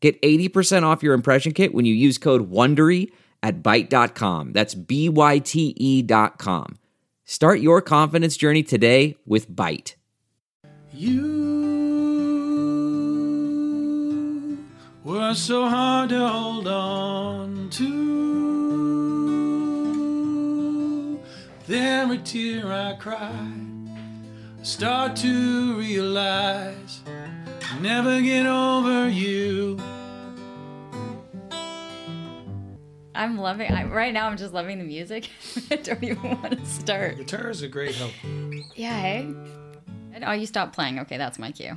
Get 80% off your impression kit when you use code WONDERY at Byte.com. That's B-Y-T-E dot com. Start your confidence journey today with Byte. You were so hard to hold on to. Every tear I cry, I start to realize never get over you. I'm loving. I, right now, I'm just loving the music. I don't even want to start. Guitar is a great help. Yeah. Hey. Oh, you stopped playing. Okay, that's my cue.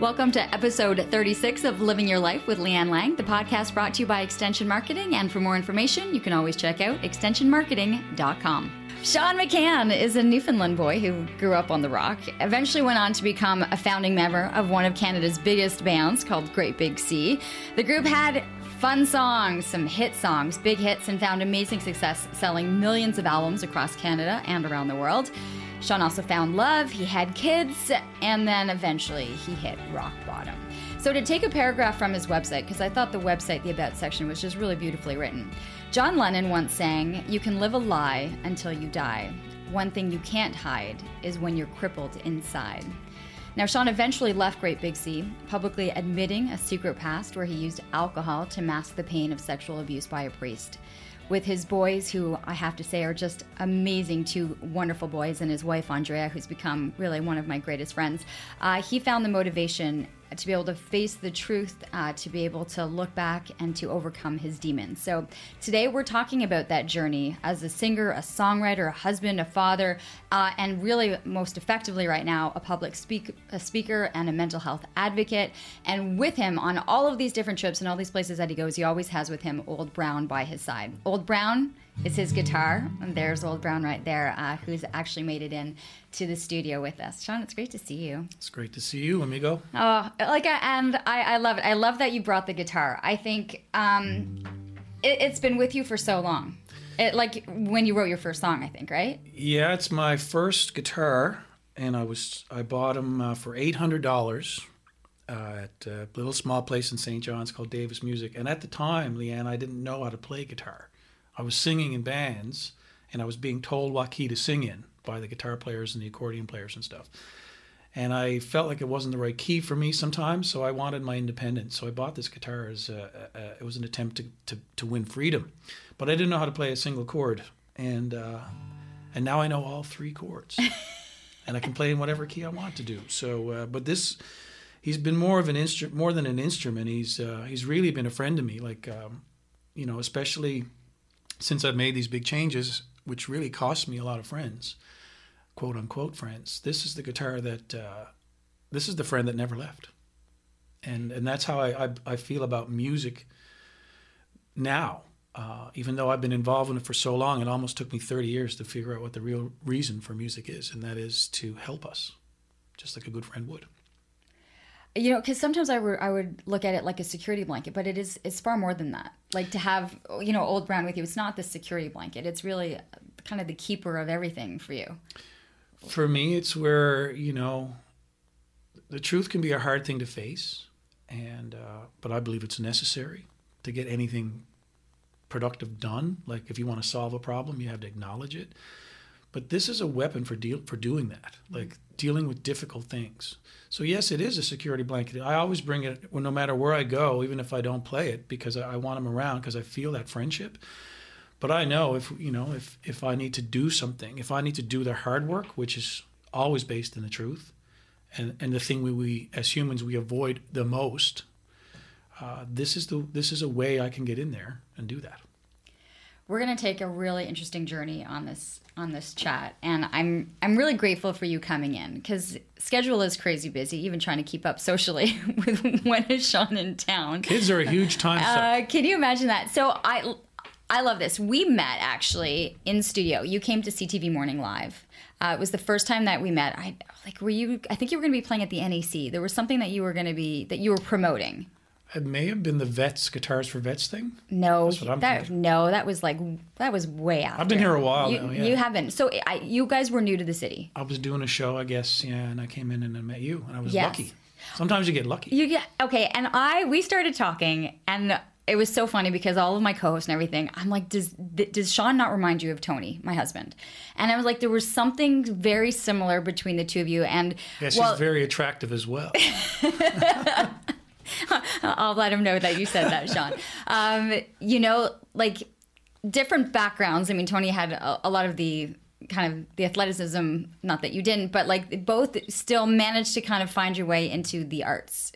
Welcome to episode 36 of Living Your Life with Leanne Lang, the podcast brought to you by Extension Marketing. And for more information, you can always check out extensionmarketing.com. Sean McCann is a Newfoundland boy who grew up on the rock, eventually went on to become a founding member of one of Canada's biggest bands called Great Big Sea. The group had fun songs, some hit songs, big hits, and found amazing success selling millions of albums across Canada and around the world. Sean also found love, he had kids, and then eventually he hit rock bottom. So, to take a paragraph from his website, because I thought the website, the About section, was just really beautifully written. John Lennon once sang, You can live a lie until you die. One thing you can't hide is when you're crippled inside. Now, Sean eventually left Great Big Sea, publicly admitting a secret past where he used alcohol to mask the pain of sexual abuse by a priest. With his boys, who I have to say are just amazing, two wonderful boys, and his wife, Andrea, who's become really one of my greatest friends, uh, he found the motivation to be able to face the truth, uh, to be able to look back and to overcome his demons. So today we're talking about that journey as a singer, a songwriter, a husband, a father, uh, and really most effectively right now, a public speak- a speaker and a mental health advocate. And with him on all of these different trips and all these places that he goes, he always has with him Old Brown by his side. Old Brown is his guitar, and there's Old Brown right there, uh, who's actually made it in to the studio with us. Sean, it's great to see you. It's great to see you, amigo. Oh, like, and I, I love it. I love that you brought the guitar. I think um, it, it's been with you for so long. It, like when you wrote your first song, I think, right? Yeah, it's my first guitar, and I was I bought them uh, for eight hundred dollars uh, at a little small place in St. John's called Davis Music. And at the time, Leanne, I didn't know how to play guitar. I was singing in bands, and I was being told what key to sing in by the guitar players and the accordion players and stuff. And I felt like it wasn't the right key for me sometimes, so I wanted my independence. So I bought this guitar as a, a, it was an attempt to, to, to win freedom, but I didn't know how to play a single chord, and uh, and now I know all three chords, and I can play in whatever key I want to do. So, uh, but this, he's been more of an instrument, more than an instrument. He's uh, he's really been a friend to me. Like, um, you know, especially since I've made these big changes, which really cost me a lot of friends, quote unquote friends. This is the guitar that, uh, this is the friend that never left, and and that's how I I, I feel about music now. Uh, even though I've been involved in it for so long, it almost took me 30 years to figure out what the real reason for music is, and that is to help us, just like a good friend would. You know, because sometimes I would I would look at it like a security blanket, but it is it's far more than that. Like to have you know Old Brown with you, it's not the security blanket. It's really kind of the keeper of everything for you. For me, it's where you know the truth can be a hard thing to face, and uh, but I believe it's necessary to get anything productive done. Like if you want to solve a problem, you have to acknowledge it. But this is a weapon for deal for doing that, like dealing with difficult things. So yes, it is a security blanket. I always bring it, no matter where I go, even if I don't play it, because I want them around, because I feel that friendship. But I know if you know if if I need to do something, if I need to do the hard work, which is always based in the truth, and and the thing we, we as humans we avoid the most, uh, this is the this is a way I can get in there and do that. We're gonna take a really interesting journey on this on this chat, and I'm I'm really grateful for you coming in because schedule is crazy busy, even trying to keep up socially with when is Sean in town. Kids are a huge time suck. Uh, can you imagine that? So I I love this. We met actually in studio. You came to CTV Morning Live. Uh, it was the first time that we met. I like were you? I think you were going to be playing at the nec There was something that you were going to be that you were promoting. It may have been the Vets Guitars for Vets thing. No, what I'm that thinking. no, that was like that was way after. I've been here a while You, now, yeah. you haven't. So I, you guys were new to the city. I was doing a show, I guess, yeah, and I came in and I met you, and I was Yes. lucky. Sometimes you get lucky. You get okay, and I we started talking, and it was so funny because all of my co-hosts and everything, I'm like, does does Sean not remind you of Tony, my husband? And I was like, there was something very similar between the two of you, and Yeah, she's well, very attractive as well. I'll let him know that you said that, Sean. Um, you know, like different backgrounds. I mean, Tony had a, a lot of the kind of the athleticism, not that you didn't, but like both still managed to kind of find your way into the arts.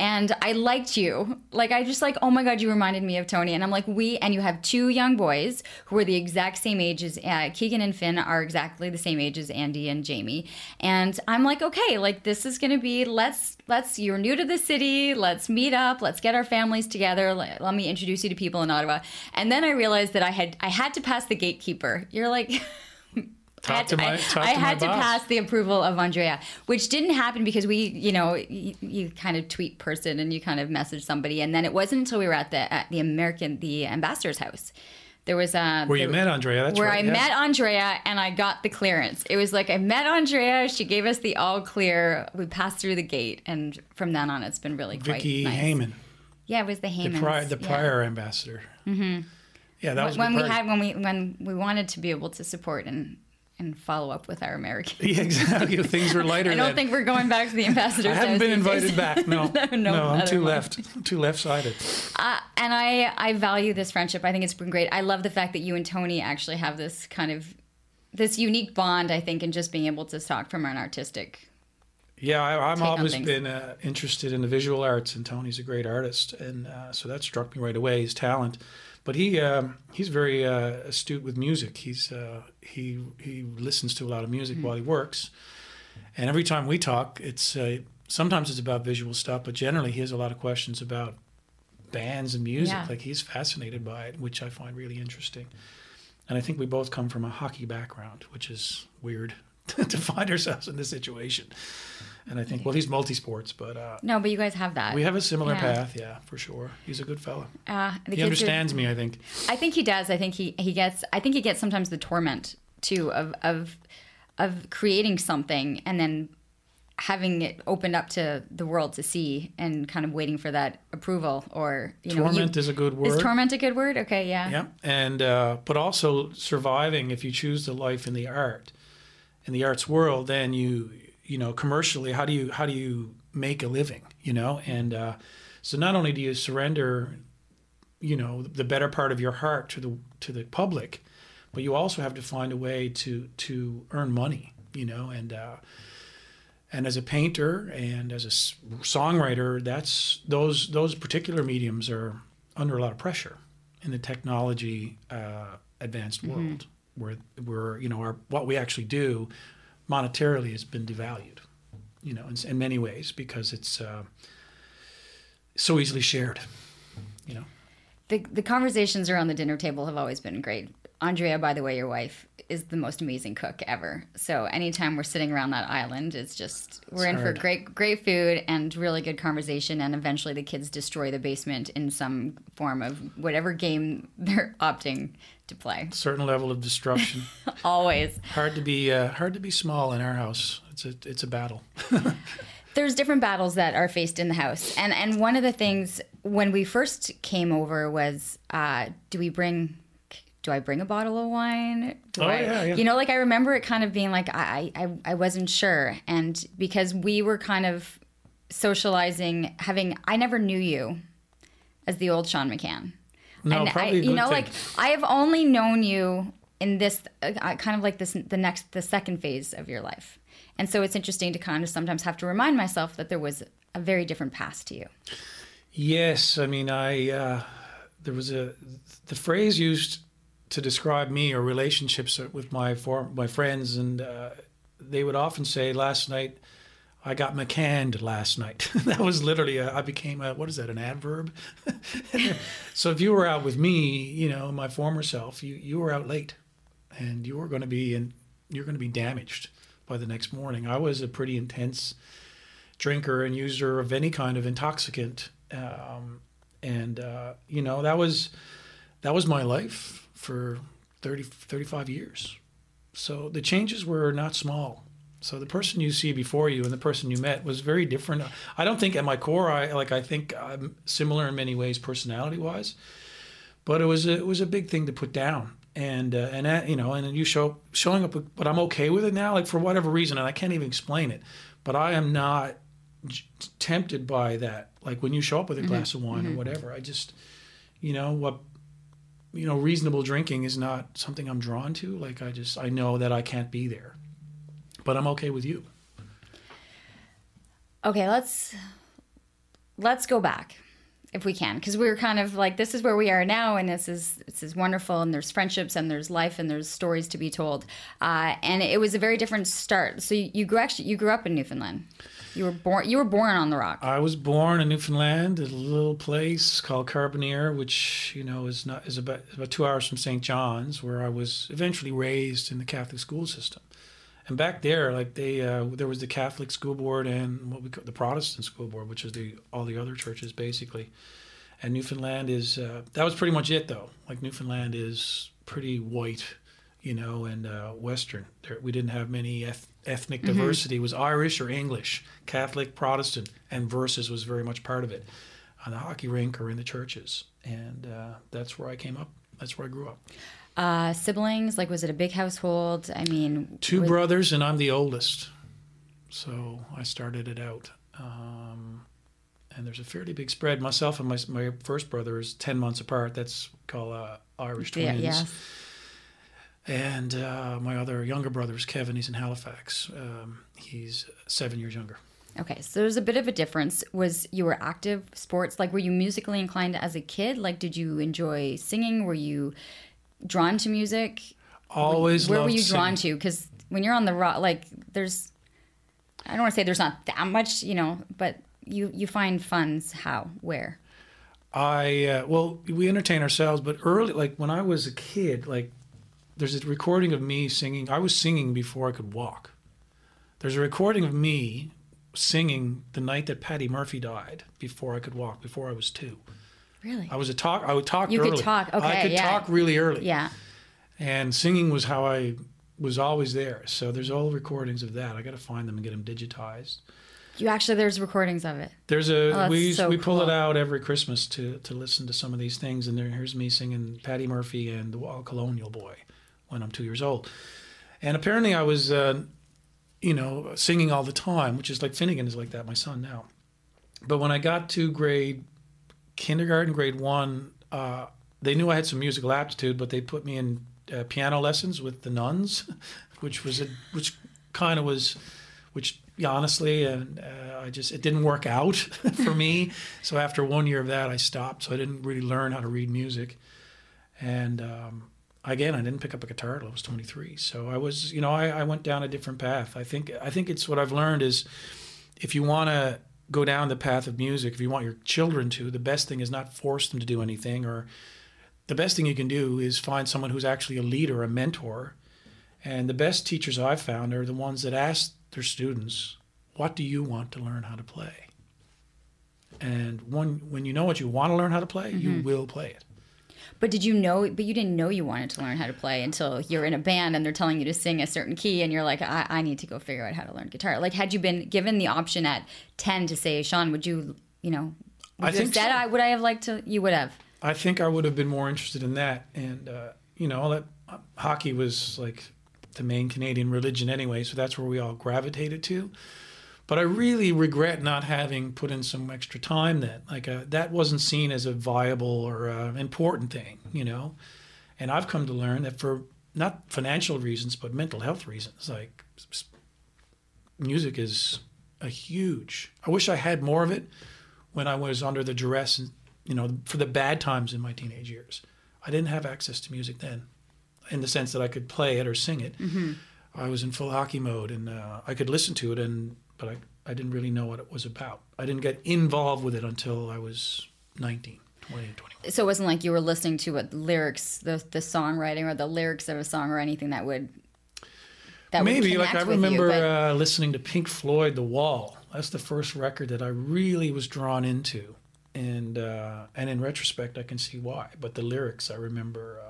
And I liked you. Like, I just like, oh my God, you reminded me of Tony. And I'm like, we, and you have two young boys who are the exact same age as uh, Keegan and Finn are exactly the same age as Andy and Jamie. And I'm like, okay, like this is to be, let's, let's, you're new to the city. Let's meet up. Let's get our families together. Let, let me introduce you to people in Ottawa. And then I realized that I had, I had to pass the gatekeeper. You're like, I had Talk to my, I, talk I to my had to pass the approval of Andrea, which didn't happen because we, you know, you, you kind of tweet person and you kind of message somebody, and then it wasn't until we were at the at the American the ambassador's house. There was a Where you there- met Andrea, that's where right. I yeah. met Andrea and I got the clearance. It was like I met Andrea, she gave us the all clear. We passed through the gate, and from then on, it's been really Vicki quite nice. Heyman, Yeah, it was the the, Heymans. prior, the yeah. prior ambassador. Mm-hmm. Yeah, that was when we had when we when we wanted to be able to support and and follow up with our American. Yeah, exactly. Things were lighter I don't then. think we're going back to the ambassador's I haven't been invited back. No, No, no, no, I'm too am I. left, too left-sided. Uh, and I, I value this friendship. I think it's been great. I love the fact that you and Tony actually have this kind of this unique bond. I think in just being able to talk from an artistic. Yeah, I, I'm Take always been uh, interested in the visual arts, and Tony's a great artist, and uh, so that struck me right away. His talent, but he um, he's very uh, astute with music. He's uh, he he listens to a lot of music Hmm. while he works, and every time we talk, it's uh, sometimes it's about visual stuff, but generally he has a lot of questions about bands and music. Yeah. Like he's fascinated by it, which I find really interesting. And I think we both come from a hockey background, which is weird to find ourselves in this situation. And I think, well, he's multi-sports, but uh, No, but you guys have that. we have a similar Yeah. path. Yeah, for sure. He's a good fellow. Uh, He understands me, I think. I think he does. I think he he gets. I think he gets sometimes the torment too of of of creating something and then having it opened up to the world to see and kind of waiting for that approval or you know Torment is a good word. is torment a good word? Okay, yeah. Yeah, and uh, but also surviving if you choose the life in the art, in the arts world, then you you know commercially how do you how do you make a living? You know, and uh, so not only do you surrender, you know, the better part of your heart to the to the public, but you also have to find a way to to earn money. You know, and uh, and as a painter and as a songwriter, that's those those particular mediums are under a lot of pressure in the technology uh, advanced world, where where you know our what we actually do monetarily has been devalued, you know, in, in many ways because it's uh, so easily shared, you know. The the conversations around the dinner table have always been great. Andrea, by the way, your wife is the most amazing cook ever. So anytime we're sitting around that island, it's just we're in for great great food and really good conversation. And eventually, the kids destroy the basement in some form of whatever game they're opting to play. Certain level of destruction. Always. hard to be uh, hard to be small in our house. It's a it's a battle. there's different battles that are faced in the house and and one of the things when we first came over was uh do we bring do I bring a bottle of wine? Do Oh, I, yeah, yeah. You know, like I remember it kind of being like I, I I wasn't sure, and because we were kind of socializing, having I never knew you as the old Sean McCann. No, and I, probably a you know, thing. like I have only known you in this uh, kind of like this the next the second phase of your life, and so it's interesting to kind of sometimes have to remind myself that there was a very different past to you. Yes, I mean, I uh, there was a the phrase used to describe me or relationships with my form, my friends, and uh, they would often say, "Last night, I got McCanned last night." that was literally a, I became a what is that an adverb? so if you were out with me, you know, my former self, you you were out late, and you were going to be in you're going to be damaged by the next morning. I was a pretty intense drinker and user of any kind of intoxicant, um, and uh, you know that was that was my life for 30, 35 years. So the changes were not small. So the person you see before you and the person you met was very different. I don't think at my core, I like I think I'm similar in many ways, personality wise. But it was a, it was a big thing to put down, and uh, and that, you know, and you show showing up. But I'm okay with it now, like for whatever reason, and I can't even explain it. But I am not tempted by that. Like when you show up with a mm-hmm. glass of wine mm-hmm. or whatever, I just, you know, what you know, reasonable drinking is not something I'm drawn to. Like I just I know that I can't be there. But I'm okay with you. Okay, let's let's go back if we can because we are kind of like this is where we are now and this is this is wonderful and there's friendships and there's life and there's stories to be told uh, and it was a very different start so you, you grew actually you grew up in newfoundland you were born. You were born on the rock. I was born in Newfoundland, a little place called Carbonear, which you know is not is about about two hours from St. John's, where I was eventually raised in the Catholic school system. And back there, like they, uh, there was the Catholic school board and what we call the Protestant school board, which is the all the other churches basically. And Newfoundland is uh, that was pretty much it though. Like Newfoundland is pretty white, you know, and uh, Western. There, we didn't have many eth- ethnic mm-hmm. diversity was Irish or English, Catholic, Protestant, and versus was very much part of it on the hockey rink or in the churches. And uh, that's where I came up. That's where I grew up. Uh, siblings, like, was it a big household? I mean, two was... brothers, and I'm the oldest. So I started it out. Um, and there's a fairly big spread. Myself and my, my first brother is 10 months apart. That's called uh, Irish twins. Yeah, yeah and uh, my other younger brother is Kevin. He's in Halifax. Um, he's seven years younger. Okay, so there's a bit of a difference. Was you were active sports? Like, were you musically inclined as a kid? Like, did you enjoy singing? Were you drawn to music? Always. Where were you drawn singing. to? Because when you're on the rock, like, there's, I don't want to say there's not that much, you know, but you you find funds how where. I uh, well, we entertain ourselves, but early, like when I was a kid, like there's a recording of me singing. I was singing before I could walk. There's a recording of me singing the night that Paddy Murphy died before I could walk, before I was two. Really? I was a talk. I would talk. You early. could talk. Okay. I could yeah. talk really early. Yeah. And singing was how I was always there. So there's all recordings of that. I got to find them and get them digitized. You actually there's recordings of it. There's a oh, we so we pull cool. it out every Christmas to to listen to some of these things, and there, here's me singing Paddy Murphy and the Colonial Boy when I'm two years old. And apparently I was, uh, you know, singing all the time, which is like Finnegan is like that, my son now. But when I got to grade kindergarten, grade one, uh, they knew I had some musical aptitude, but they put me in uh, piano lessons with the nuns, which was a, which kind of was, which honestly, and uh, I just it didn't work out for me. So after one year of that, I stopped. So I didn't really learn how to read music, and um, again, I didn't pick up a guitar until I was 23. So I was, you know, I, I went down a different path. I think I think it's what I've learned is if you want to go down the path of music, if you want your children to, the best thing is not force them to do anything or the best thing you can do is find someone who's actually a leader, a mentor. And the best teachers I've found are the ones that ask their students, what do you want to learn how to play? And when, when you know what you want to learn how to play, mm-hmm. you will play it. But did you know? But you didn't know you wanted to learn how to play until you're in a band and they're telling you to sing a certain key, and you're like, I, I need to go figure out how to learn guitar. Like, had you been given the option at ten to say, Sean, would you, you know, would I think so. I would I have liked to? You would have. I think I would have been more interested in that, and uh, you know, all that uh, hockey was like the main Canadian religion anyway, so that's where we all gravitated to. But I really regret not having put in some extra time then. Like uh, that wasn't seen as a viable or uh, important thing, you know. And I've come to learn that for not financial reasons, but mental health reasons, like music is a huge. I wish I had more of it when I was under the duress, and, you know, for the bad times in my teenage years. I didn't have access to music then. in the sense that I could play it or sing it. I was in full hockey mode, and uh, I could listen to it, and but I, I didn't really know what it was about. I didn't get involved with it until I was 19, 20, 21. So it wasn't like you were listening to what lyrics, the the songwriting or the lyrics of a song or anything that would that would Maybe like I with you, remember but- uh, listening to Pink Floyd, The Wall. That's the first record that I really was drawn into, and uh, and in retrospect, I can see why. But the lyrics, I remember, uh,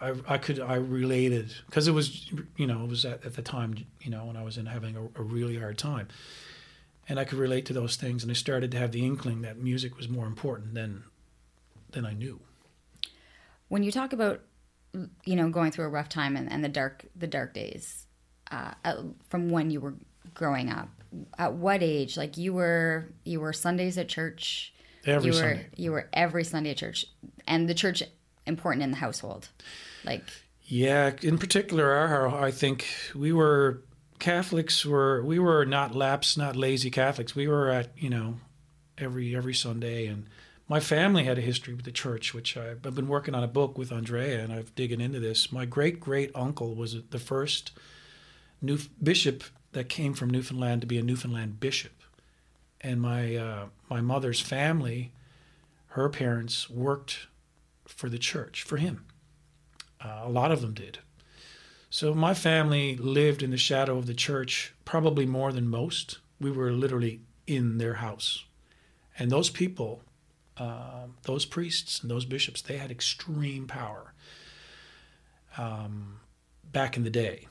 I I could I related because it was you know it was at, at the time you know when I was in having a, a really hard time, and I could relate to those things, and I started to have the inkling that music was more important than than I knew. when you talk about you know going through a rough time and, and the dark the dark days uh, from when you were growing up at what age like you were you were sundays at church Every you were Sunday. you were every sunday at church and the church important in the household like Yeah, in particular, our I think we were Catholics were we were not lapsed, not lazy Catholics. We were at you know every every Sunday, and my family had a history with the church, which I've, I've been working on a book with Andrea, and I've digging into this. My great great uncle was the first new bishop that came from Newfoundland to be a Newfoundland bishop, and my uh, my mother's family, her parents worked for the church for him. Uh, a lot of them did. So my family lived in the shadow of the church probably more than most. We were literally in their house. And those people, uh, those priests and those bishops, they had extreme power um, back in the day.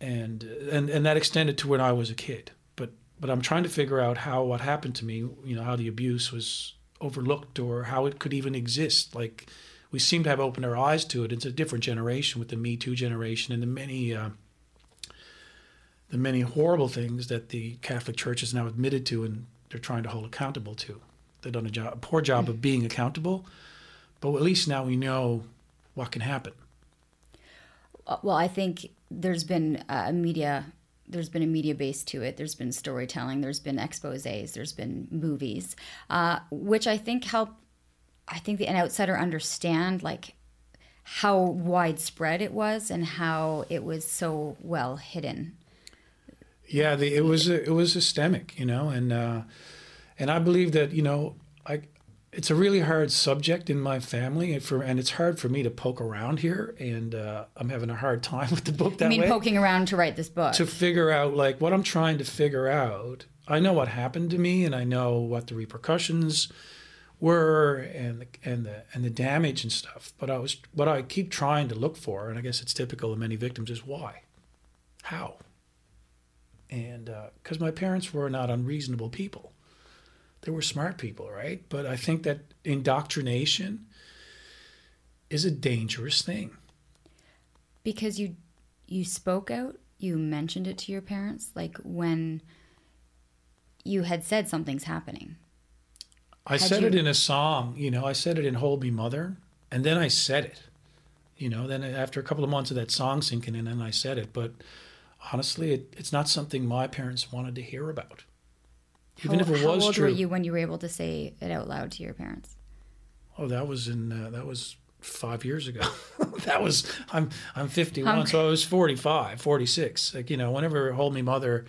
And, and, and that extended to when I was a kid. But, but I'm trying to figure out how what happened to me, you know, how the abuse was overlooked or how it could even exist. Like, we seem to have opened our eyes to it. It's a different generation with the Me Too generation and the many uh, the many horrible things that the Catholic Church has now admitted to and they're trying to hold accountable to. They've done a, job, a poor job of being accountable, but at least now we know what can happen. Uh, well i think there's been uh, a media there's been a media base to it. There's been storytelling. There's been exposés. There's been movies uh, which i think help i think the, an outsider understand like how widespread it was and how it was so well hidden. Yeah, the, it was it was systemic, you know, and uh, and I believe that you know I it's a really hard subject in my family, and for and it's hard for me to poke around here, and uh, I'm having a hard time with the book that i mean way. poking around to write this book to figure out like what I'm trying to figure out. I know what happened to me, and I know what the repercussions were, and the, and the and the damage and stuff. But I was what I keep trying to look for, and I guess it's typical of many victims, is why, how, and because my parents were not unreasonable people, they were smart people, right? But I think that indoctrination is a dangerous thing. because you you spoke out you mentioned it to your parents like when you had said something's happening I Had said you- it in a song, you know, I said it in Hold Me Mother, and then I said it. You know, then after a couple of months of that song sinking in, and I said it. But honestly, it, it's not something my parents wanted to hear about. Even how, if it how was old true. were you when you were able to say it out loud to your parents Oh, that was in uh, that was five years ago. that was I'm I'm 51, How- so I was 45, 46. Like you know, whenever Hold Me Mother,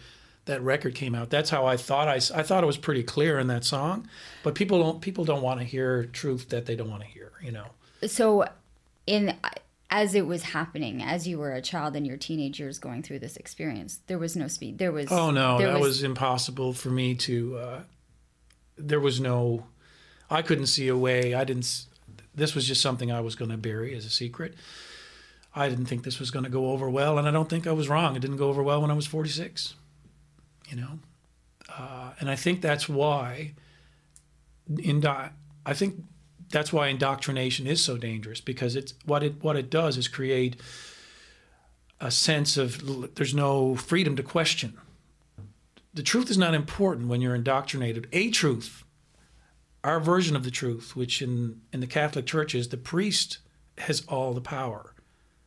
that record came out. That's how I thought I I thought it was pretty clear in that song. But people don't people don't want to hear truth that they don't want to hear. You know. so in as it was happening as you were a child in your teenage years going through this experience there was no speed there was Oh no, there that was, impossible for me to. Uh, there was no, I couldn't see a way. I didn't. This was just something I was going to bury as a secret. I didn't think this was going to go over well, and I don't think I was wrong. It didn't go over well when I was 46. You know, uh, and I think that's why. Indo- I think that's why indoctrination is so dangerous because it's what it what it does is create a sense of there's no freedom to question the truth is not important when you're indoctrinated. A truth, our version of the truth, which in, in the Catholic Church is the priest has all the power.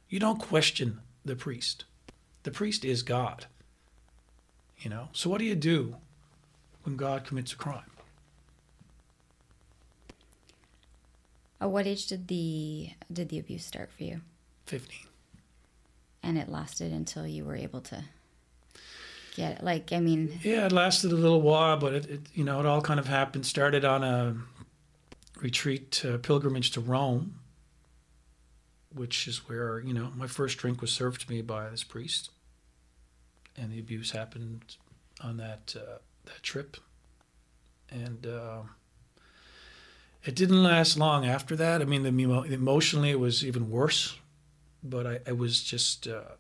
You don't question the priest. The priest is God. You know? So what do you do when God commits a crime? At what age did the did the abuse start for you 15. And it lasted until you were able to get. Like, I mean, Yeah, it lasted a little while, but it, it you know, it all kind of happened. Started on a retreat uh, pilgrimage to Rome, which is where you know my first drink was served to me by this priest, and the abuse happened on that uh, that trip, and uh, it didn't last long after that. I mean, the emotionally it was even worse, but I, I was just. Uh,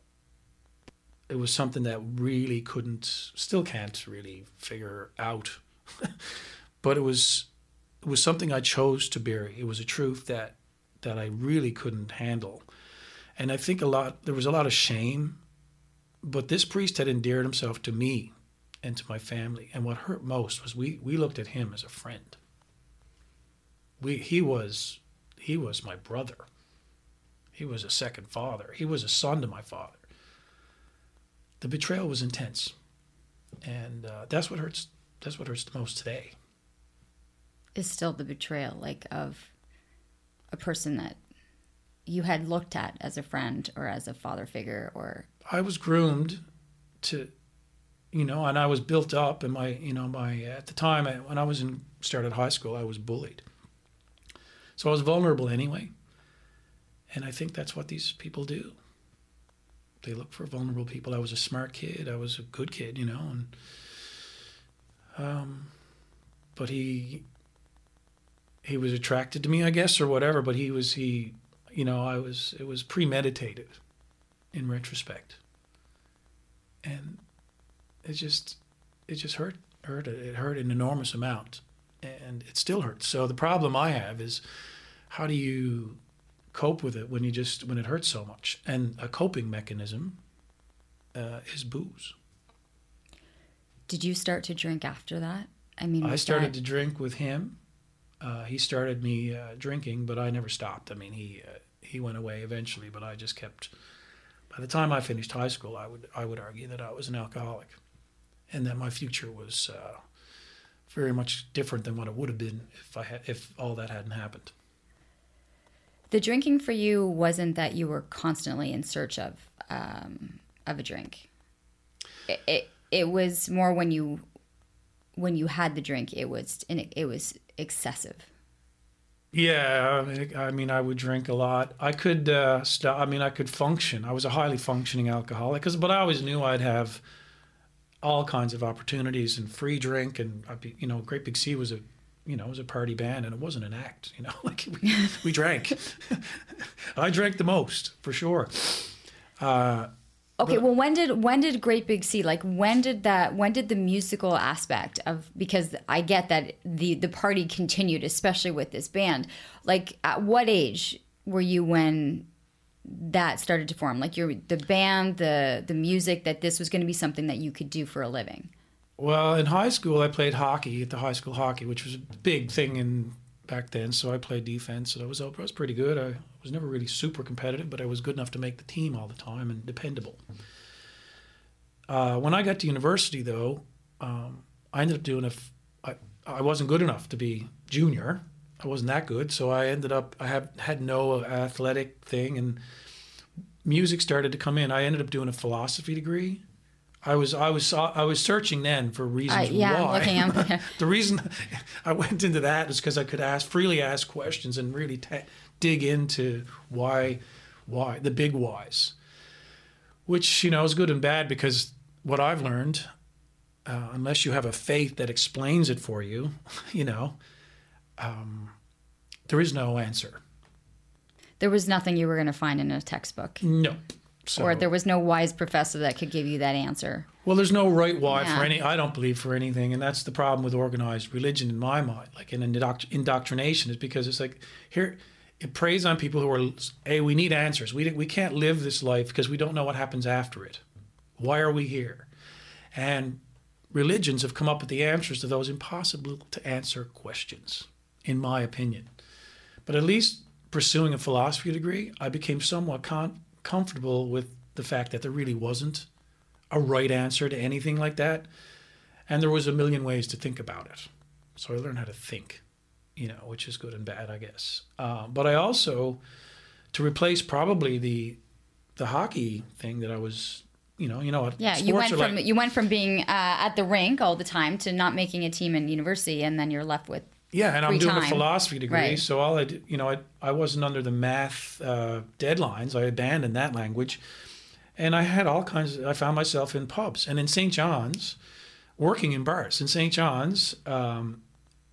it was something that really couldn't, still can't really figure out. but it was, it was something I chose to bury. It was a truth that, that I really couldn't handle, and I think a lot. There was a lot of shame, but this priest had endeared himself to me, and to my family. And what hurt most was we we looked at him as a friend. We he was, he was my brother. He was a second father. He was a son to my father the betrayal was intense, and uh, that's what hurts. That's what hurts the most today. is still the betrayal, like of a person that you had looked at as a friend or as a father figure or I was groomed to, you know, and I was built up, and my, you know, my at the time I, when I was in started high school, I was bullied, so I was vulnerable anyway, and I think that's what these people do. They look for vulnerable people. I was a smart kid. I was a good kid, you know, and um, but he he was attracted to me, I guess, or whatever. But he was he, you know, I was it was premeditated in retrospect, and it just it just hurt hurt it hurt an enormous amount, and it still hurts. So the problem I have is how do you cope with it when you just when it hurts so much? And a coping mechanism uh, is booze. did you start to drink after that? I mean, I started that- to drink with him. Uh, he started me uh, drinking, but I never stopped. I mean, he uh, he went away eventually, but I just kept. By the time I finished high school, I would I would argue that I was an alcoholic, and that my future was uh, very much different than what it would have been if I had if all that hadn't happened. the drinking for you wasn't that you were constantly in search of um, of a drink. It, it it was more when you when you had the drink, it was and it, it was excessive. Yeah, I mean, I would drink a lot. I could uh, stop. I mean, I could function. I was a highly functioning alcoholic, 'cause- but I always knew I'd have all kinds of opportunities and free drink, and you know, Great Big Sea was a, you know, it was a party band, and it wasn't an act. You know, like we, we drank. I drank the most for sure. Uh, Okay, well, when did when did Great Big Sea like when did that when did the musical aspect of because I get that the the party continued especially with this band like at what age were you when that started to form like your the band the the music that this was going to be something that you could do for a living Well, in high school, I played hockey at the high school hockey, which was a big thing in back then. So I played defense, and I was I was pretty good. I was never really super competitive, but I was good enough to make the team all the time and dependable. Uh, when I got to university, though, um, I ended up doing a. f- I, I wasn't good enough to be junior. I wasn't that good, so I ended up I have had no athletic thing, and music started to come in. I ended up doing a philosophy degree. I was I was I was searching then for reasons I- yeah, I'm why. looking, I'm the reason I went into that is because I could ask freely ask questions and really ta dig into why why the big whys, which you know is good and bad because what I've learned, uh, unless you have a faith that explains it for you, you know, um, there is no answer. there was nothing you were going to find in a textbook No. So, or there was no wise professor that could give you that answer Well, there's no right why Yeah. for any. I don't believe for anything, and that's the problem with organized religion in my mind. Like in indoctr- indoctrination, is because it's like here it preys on people who are, hey, we need answers. We we can't live this life because we don't know what happens after it. Why are we here? And religions have come up with the answers to those impossible to answer questions, in my opinion. But at least pursuing a philosophy degree, I became somewhat con- comfortable with the fact that there really wasn't a right answer to anything like that. And there was a million ways to think about it. So I learned how to think, you know, which is good and bad, I guess. Uh, but I also, to replace probably the the hockey thing that I was, you know, you know, what Yeah, you went from like- you went from being uh, at the rink all the time to not making a team in university, and then you're left with Yeah, and I'm doing a philosophy degree, Right. so all I, did, you know, I, I wasn't under the math uh, deadlines. I abandoned that language, and I had all kinds. Of, I found myself in pubs and in St. John's, working in bars. In St. John's, um,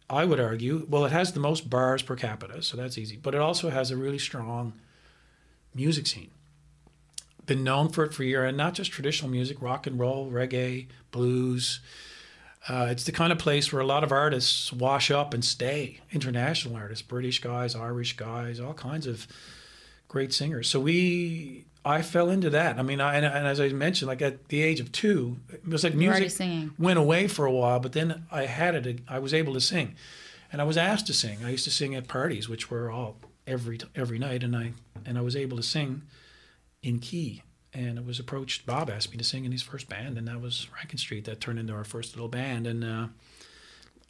I would argue, well, it has the most bars per capita, so that's easy. But it also has a really strong music scene. Been known for it for years, and not just traditional music, rock and roll, reggae, blues. Uh, it's the kind of place where a lot of artists wash up and stay. International artists, British guys, Irish guys, all kinds of great singers. So we, I fell into that. I mean, I, and, and as I mentioned, like at the age of two, it was like music went away for a while, but then I had it. I was able to sing, and I was asked to sing. I used to sing at parties, which were all every every night, and I and I was able to sing in key. And I was approached. Bob asked me to sing in his first band, and that was Rankin Street. That turned into our first little band, and uh,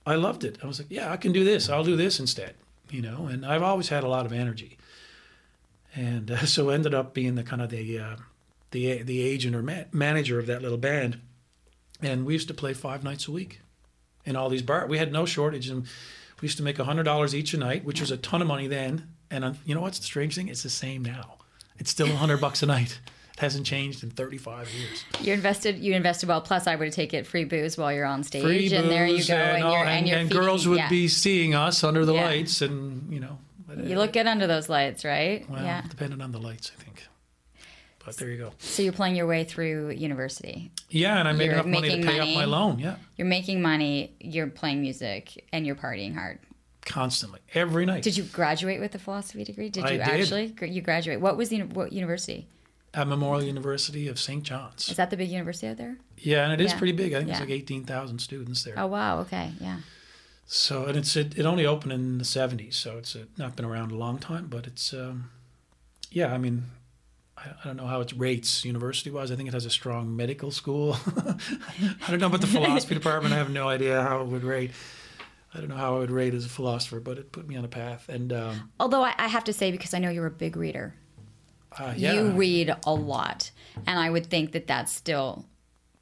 I loved it. I was like, "Yeah, I can do this. I'll do this instead," you know. And I've always had a lot of energy, and uh, so ended up being the kind of the uh, the the agent or ma- manager of that little band and we used to play five nights a week in all these bars. We had no shortage, and we used to make hundred dollars each a night, which was a ton of money then. And uh, you know what's the strange thing? It's the same now. It's still hundred bucks a night. Hasn't changed in thirty-five years. you invested. You invested well. Plus, I would take it free booze while you're on stage, Free and there you go, and, all- you're and, you're and girls would yeah. be seeing us under the Yeah. lights, and you know. You look good under those lights, right? well, yeah. depending on the lights, I think. But there you go. So you're playing your way through university. Yeah, and I made enough money to pay money. off my loan. Yeah, You're making money. You're playing music, and you're partying hard. constantly, every night. Did you graduate with a philosophy degree? Did you actually? You graduate. What was the what university? At Memorial University of St. John's. Is that the big university out there? Yeah, and it is Yeah. pretty big. I think Yeah. it's like 18,000 students there. Oh wow. Okay. Yeah. So, and it's it, it only opened in the 70s, so it's uh not been around a long time, but it's um, yeah, I mean, I, I don't know how it rates university wise. I think it has a strong medical school. I don't know about the philosophy department. I have no idea how it would rate. I don't know how I would rate as a philosopher, but it put me on a path. And um, Although I, I have to say, because I know you're a big reader, uh, yeah, you read a lot, and I would think that that's still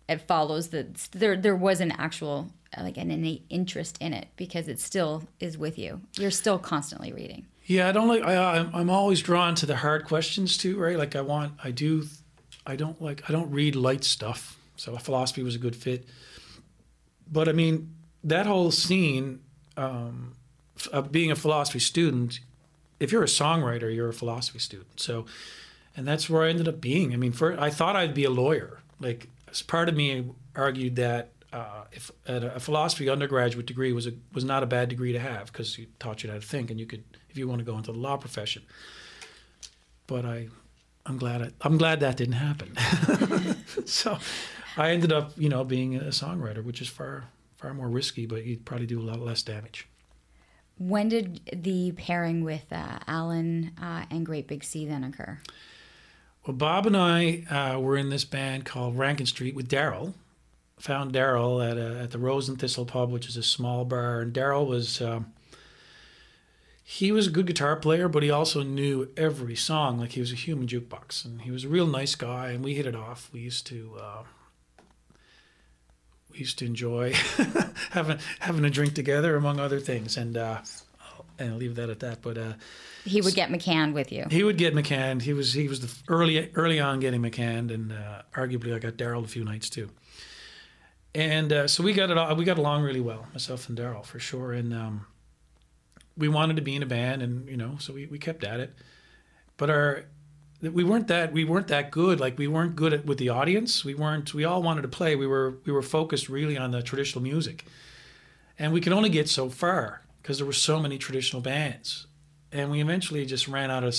it follows that there there was an actual like an innate interest in it because it still is with you. You're still constantly reading. Yeah, I don't like. I, I'm I'm always drawn to the hard questions too, right? Like I want, I do, I don't like. I don't read light stuff. So philosophy was a good fit. But I mean, that whole scene um, of being a philosophy student. If you're a songwriter, you're a philosophy student. So, and that's where I ended up being. I mean, for I thought I'd be a lawyer. Like, part of me argued that uh, if a, a philosophy undergraduate degree was a was not a bad degree to have because it taught you how to think, and you could, if you want to go into the law profession. But I, I'm glad I, I'm glad that didn't happen. so, I ended up, you know, being a songwriter, which is far far more risky, but you'd probably do a lot less damage. When did the pairing with uh, Alan uh, and Great Big Sea then occur? Well, Bob and I uh, were in this band called Rankin Street with Darrell. Found Darrell at, a, at the Rose and Thistle Pub, which is a small bar. And Darrell was, um, he was a good guitar player, but he also knew every song like he was a human jukebox. And he was a real nice guy, and we hit it off. We used to, uh, we used to enjoy having having a drink together, among other things. And uh, and I'll leave that at that. But uh, He would get McCann with you. he would get McCann. He was he was the early early on getting McCann, and uh, arguably I got Darrell a few nights too. And uh, so we got it. all- We got along really well, myself and Darrell for sure. And um, we wanted to be in a band, and you know, so we, we kept at it. But our we weren't that we weren't that good. Like we weren't good at with the audience. We weren't. We all wanted to play. We were we were focused really on the traditional music, and we could only get so far because there were so many traditional bands and we eventually just ran out of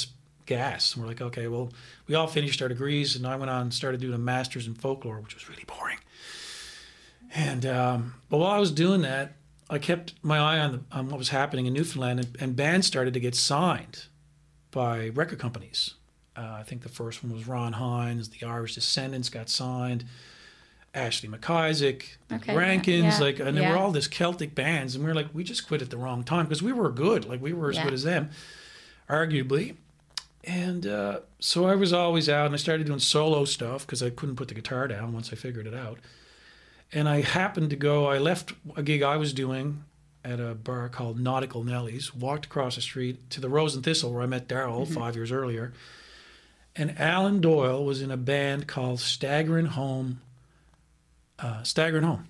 gas. And we're like, okay, well, we all finished our degrees, and I went on and started doing a master's in folklore, which was really boring. And um, but while I was doing that, I kept my eye on, the, on what was happening in Newfoundland, and, and bands started to get signed by record companies. Uh, I think the first one was Ron Hynes, the Irish Descendants got signed. Ashley McIsaac, Okay, Rankins, yeah, like, and yeah. were all this Celtic bands, and we were like, we just quit at the wrong time because we were good, like we were as good as them, arguably. And uh, so I was always out, and I started doing solo stuff because I couldn't put the guitar down once I figured it out. And I happened to go. I left a gig I was doing at a bar called Nautical Nellies. Walked across the street to the Rose and Thistle where I met Darrell five years earlier. And Alan Doyle was in a band called Staggering Home. Uh, Staggering Home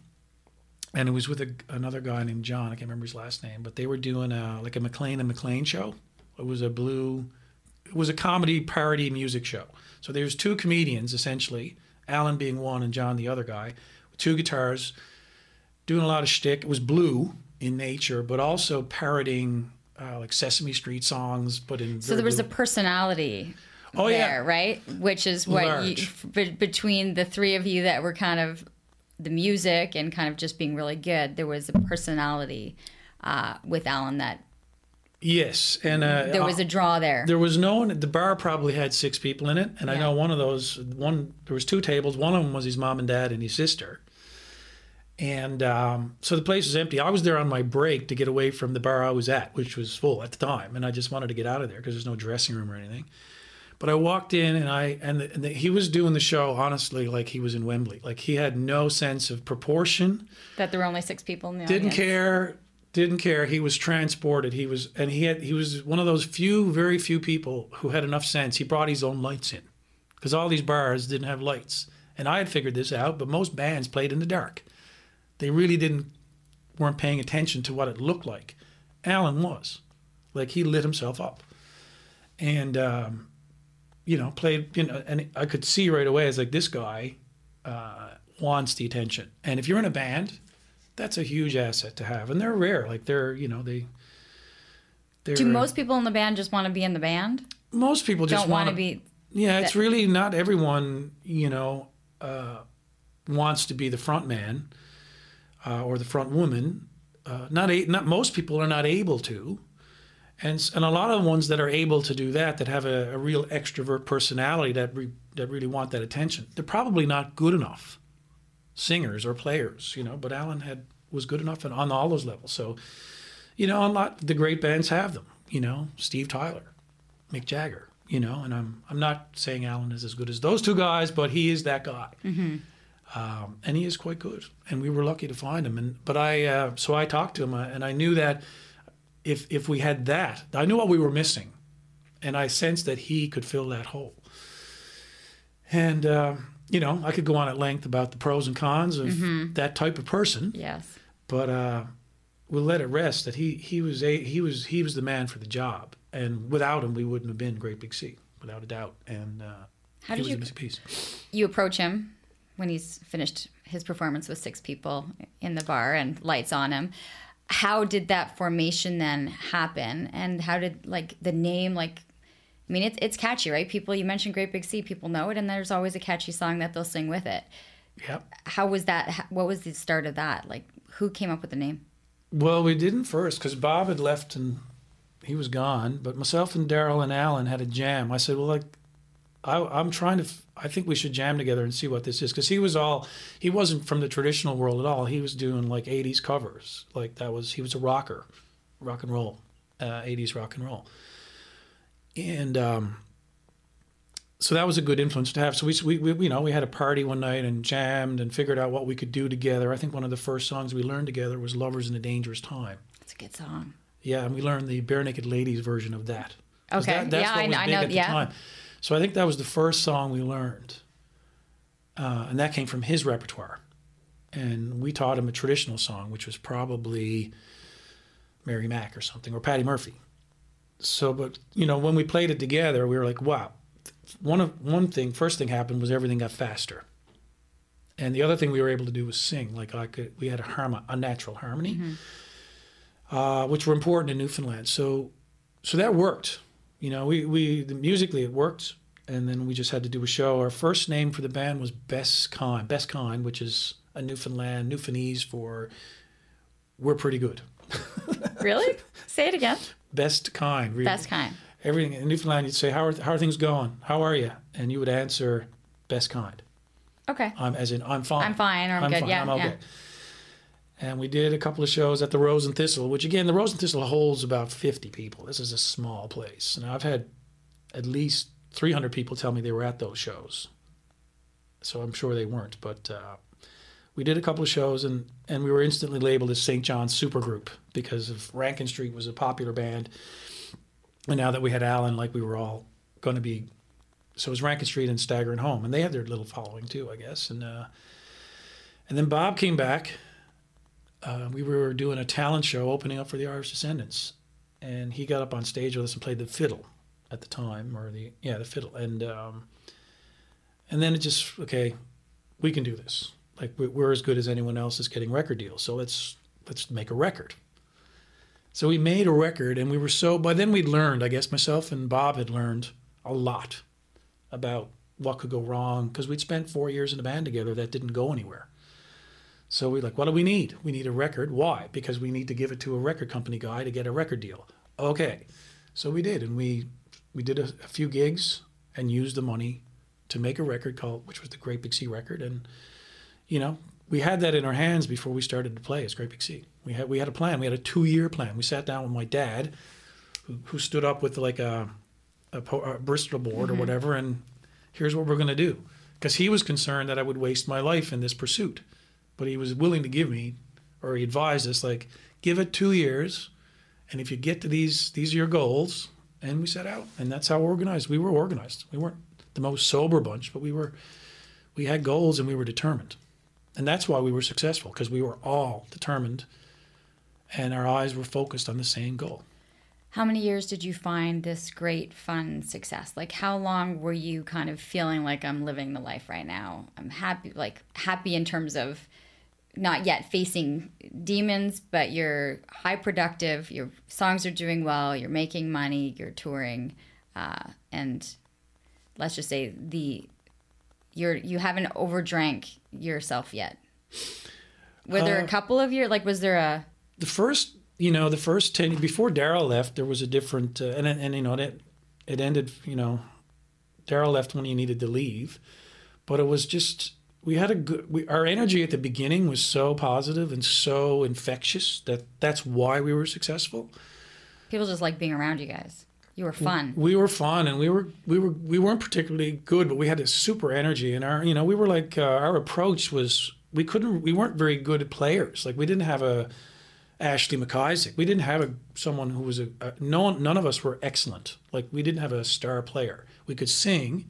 and it was with a, another guy named John. I can't remember his last name, but they were doing a, like a McLean and McLean show. It was a blue, it was a comedy parody music show. So there was two comedians essentially, Alan being one and John the other guy, with two guitars, doing a lot of shtick. It was blue in nature, but also parodying uh, like Sesame Street songs, but in So there was a personality Oh, yeah. right? Which is what you, Large. f- be- between the three of you that were kind of the music and kind of just being really good. There was a personality uh, with Alan that yes, and uh, there was a draw there. There was no one. The bar probably had six people in it, and I know one of those. One there was two tables. One of them was his mom and dad and his sister. And um, so the place was empty. I was there on my break to get away from the bar I was at, which was full at the time, and I just wanted to get out of there because there's no dressing room or anything. But I walked in, and I and, the, and the, he was doing the show honestly like he was in Wembley. Like he had no sense of proportion. That there were only six people in the didn't audience. care didn't care. He was transported. He was and he had he was one of those few very few people who had enough sense. He brought his own lights in because all these bars didn't have lights. And i had figured this out but most bands played in the dark. They really didn't weren't paying attention to what it looked like. Alan was. Like he lit himself up. And um, you know played you know and i could see right away it's like this guy uh, wants the attention and if you're in a band that's a huge asset to have and they're rare like they're you know they they're, Do most people in the band just want to be in the band? most people just Don't want want to be. yeah it's really not everyone you know uh, wants to be the front man uh, or the front woman uh, not a, not most people are not able to and and a lot of the ones that are able to do that that have a, a real extrovert personality that re, that really want that attention they're probably not good enough singers or players you know but Alan had was good enough and on all those levels so you know a lot the great bands have them you know Steve Tyler Mick Jagger, you know, and I'm I'm not saying Alan is as good as those two guys, but he is that guy, um, and he is quite good. And we were lucky to find him. And but I uh, so I talked to him, uh, and I knew that if if we had that, I knew what we were missing, and I sensed that he could fill that hole. And uh, you know, I could go on at length about the pros and cons of that type of person Yes. but uh, we'll let it rest that he he was a he was he was the man for the job, and without him, we wouldn't have been Great Big Sea, without a doubt. And uh, How did was you you approach him when he's finished his performance with six people in the bar and lights on him? How did that formation then happen? And how did like the name like? I mean, it's it's catchy, right? People you mentioned Great Big Sea, people know it, and there's always a catchy song that they'll sing with it. Yep. How was that? What was the start of that? Like, who came up with the name? Well, we didn't first because Bob had left and he was gone. But myself and Darrell and Alan had a jam. I said, well, like, I, I'm trying to. f- I think we should jam together and see what this is because he was all. He wasn't from the traditional world at all. He was doing like '80s covers. Like that was. He was a rocker, rock and roll, uh, '80s rock and roll. And um, so that was a good influence to have. So we, we, we, you know, we had a party one night and jammed and figured out what we could do together. I think one of the first songs we learned together was "Lovers in a Dangerous Time." It's a good song. Yeah, and we learned the Barenaked Ladies version of that. Okay. that- that's Yeah, what I was know- I big know- At the yeah. time. So I think that was the first song we learned, uh, and that came from his repertoire. And we taught him a traditional song, which was probably Mary Mack or something, or Paddy Murphy. So, but you know, when we played it together, we were like, wow. One of one thing, first thing happened was everything got faster. And the other thing we were able to do was sing. Like I could, we had a harmony, a natural harmony, uh, which were important in Newfoundland. So, so that worked. You know, we we the, musically it worked, and then we just had to do a show. Our first name for the band was Best Kind, Best Kind, which is a Newfoundland Newfoundlandese for we're pretty good. Really? Say it again. Best kind, really. Best kind. Everything in Newfoundland, you'd say, "How are how are things going? How are you?" And you would answer, "Best kind." Okay. I'm as in I'm fine. I'm fine, or I'm good, yeah, I'm okay. yeah. And we did a couple of shows at the Rose and Thistle, which again, the Rose and Thistle holds about 50 people. This is a small place, Now, I've had at least 300 people tell me they were at those shows. So I'm sure they weren't, but uh, we did a couple of shows and, and we were instantly labeled as St. John's Supergroup because of Rankin Street was a popular band. And now that we had Alan, like we were all going to be, so it was Rankin Street and Staggering Home, and they had their little following too, I guess. And uh, and then Bob came back. Uh, we were doing a talent show opening up for the Irish Descendants, and he got up on stage with us and played the fiddle at the time, or the yeah the fiddle, and um, and then it just okay, we can do this. Like we're as good as anyone else is getting record deals, so let's let's make a record. So we made a record, and we were so. By then we'd learned, I guess myself and Bob had learned a lot about what could go wrong because we'd spent four years in a band together that didn't go anywhere. So we're like, what do we need? We need a record. Why? Because we need to give it to a record company guy to get a record deal. Okay. So we did, and we we did a, a few gigs and used the money to make a record called, which was the Great Big Sea record, and you know we had that in our hands before we started to play as Great Big Sea. We had we had a plan. We had a two year plan. We sat down with my dad, who, who stood up with like a a, a Bristol board mm-hmm. or whatever, and here's what we're going to do. Because he was concerned that I would waste my life in this pursuit but he was willing to give me, or he advised us, like, give it two years, and if you get to these, these are your goals, and we set out, and that's how organized. We were organized. We weren't the most sober bunch, but we were, we had goals and we were determined, and that's why we were successful because we were all determined, and our eyes were focused on the same goal how many years did you find this great fun success like how long were you kind of feeling like i'm living the life right now i'm happy like happy in terms of not yet facing demons, but you're high productive. Your songs are doing well. You're making money. You're touring, uh, and let's just say the you're you haven't overdrank yourself yet. Were there uh, a couple of years? Like, was there a the first? You know, the first ten before Darrell left, there was a different, uh, and and you know it it ended. You know, Darrell left when he needed to leave, but it was just we had a good we, our energy at the beginning was so positive and so infectious that that's why we were successful people just like being around you guys you were fun we were fun and we were we were we weren't particularly good but we had a super energy and our you know we were like uh, our approach was we couldn't we weren't very good players like we didn't have a Ashley McIsaac. We didn't have a someone who was a, a no none of us were excellent. Like we didn't have a star player. We could sing,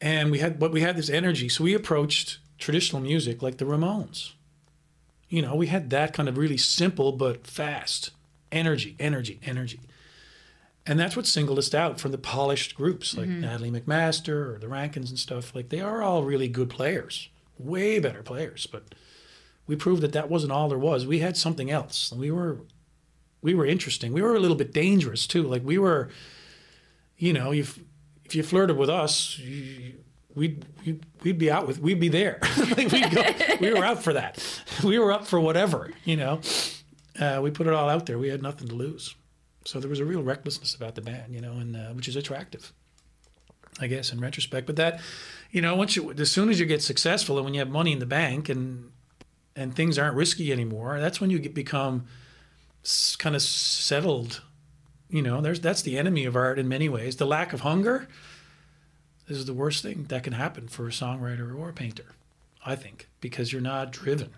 and we had but we had this energy. So we approached traditional music like the ramones. You know we had that kind of really simple but fast energy energy energy. And that's what singled us out from the polished groups like mm-hmm. Natalie MacMaster or the rankins and stuff. Like they are all really good players way better players but we proved that that wasn't all there was. We had something else. We were we were interesting. We were a little bit dangerous too. Like we were you know you've if you flirted with us, you, we'd, we'd, we'd be out with we'd be there. like we'd go, we were out for that. We were up for whatever, you know. Uh, we put it all out there. We had nothing to lose, so there was a real recklessness about the band, you know, and uh, which is attractive, I guess, in retrospect. But that, you know, once you as soon as you get successful and when you have money in the bank and and things aren't risky anymore, that's when you get, become kind of settled you know, there's that's the enemy of art in many ways. The lack of hunger is the worst thing that can happen for a songwriter or a painter, I think, because you're not driven.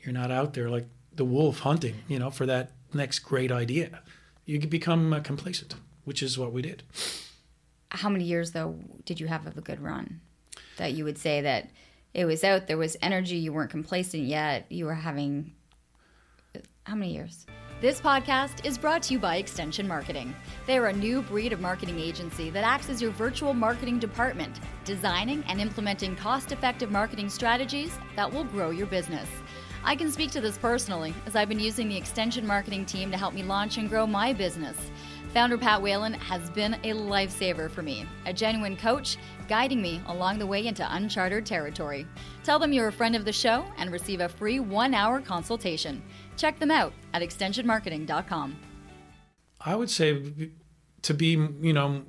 You're not out there like the wolf hunting, you know, for that next great idea. You become uh, complacent, which is what we did. How many years though did you have of a good run? That you would say that it was out, there was energy, you weren't complacent yet, you were having how many years? This podcast is brought to you by Extension Marketing. They're a new breed of marketing agency that acts as your virtual marketing department, designing and implementing cost effective marketing strategies that will grow your business. I can speak to this personally, as I've been using the Extension Marketing team to help me launch and grow my business. Founder Pat Whalen has been a lifesaver for me, a genuine coach guiding me along the way into uncharted territory. Tell them you're a friend of the show and receive a free one hour consultation. Check them out at extensionmarketing.com. I would say to be, you know,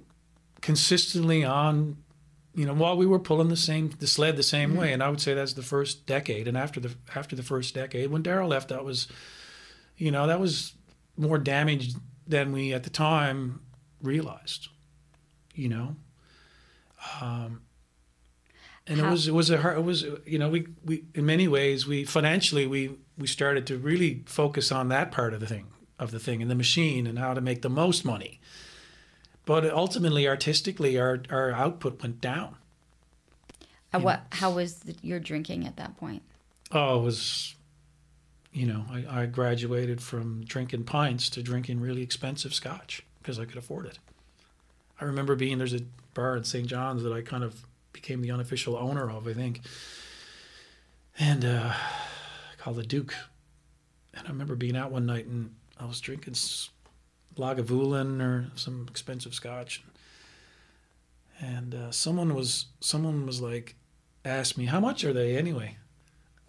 consistently on, you know, while we were pulling the same the sled the same mm-hmm. way, and I would say that's the first decade. And after the after the first decade, when Darrell left, that was, you know, that was more damage than we at the time realized. you know. Um, and How- it was it was a hard, it was you know we we in many ways we financially we we started to really focus on that part of the thing of the thing and the machine and how to make the most money. But ultimately, artistically, our our output went down. Uh, what? How was the, your drinking at that point? Oh, it was, you know, I, I graduated from drinking pints to drinking really expensive scotch because I could afford it. I remember being there's a bar in St. John's that I kind of became the unofficial owner of, I think, and uh, the Duke. And I remember being out one night and I was drinking Lagavulin or some expensive scotch, and uh, someone was someone was like asked me how much are they anyway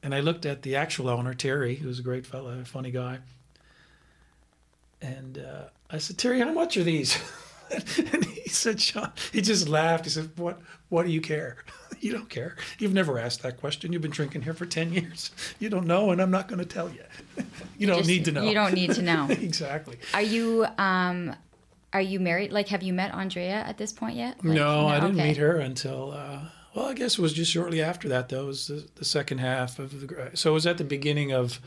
and I looked at the actual owner, Terry, who's a great fellow, funny guy. And uh, I said, Terry, how much are these? and he said, Sean, he just laughed. He said, what, what do you care? you don't care. You've never asked that question. You've been drinking here for 10 years. You don't know, and I'm not going to tell you. you don't Just- need to know. You don't need to know. exactly. Are you um are you married? Like have you met Andrea at this point yet? Like, no, I didn't okay. meet her until, uh, well, I guess it was just shortly after that, though. It was the, the second half of the, so it was at the beginning of,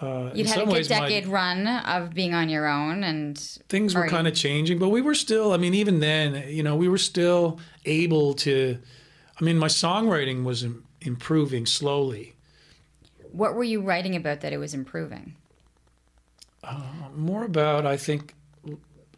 uh, You'd had a good ways my- decade run of being on your own and things were kind of changing, but we were still, I mean, even then, you know, we were still able to, I mean, my songwriting was im- improving slowly. what were you writing about that it was improving? More about, I think,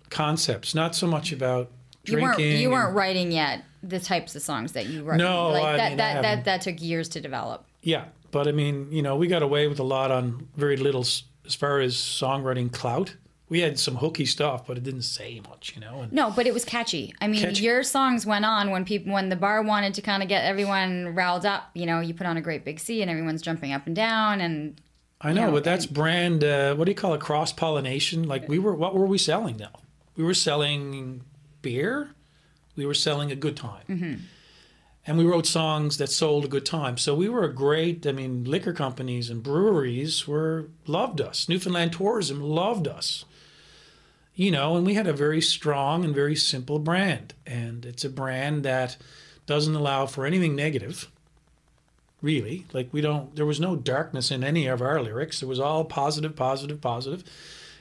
concepts, not so much about You weren't drinking. you weren't and- writing yet the types of songs that you wrote. No, like I that, mean, that, that that took years to develop. yeah, but I mean, you know, we got away with a lot on very little as far as songwriting clout. We had some hooky stuff, but it didn't say much, you know. And No, but it was catchy. I mean, Catchy. your songs went on when people when the bar wanted to kind of get everyone riled up. You know, you put on a Great Big Sea and everyone's jumping up and down and I know, know, but that's brand. Uh, what do you call it? Cross pollination. Like we were. What were we selling now? We were selling beer. We were selling a good time. And we wrote songs that sold a good time. So we were a great. I mean, liquor companies and breweries were loved us. Newfoundland Tourism loved us. You know, and we had a very strong and very simple brand. And it's a brand that doesn't allow for anything negative really. Like we don't there was no darkness in any of our lyrics. It was all positive, positive, positive.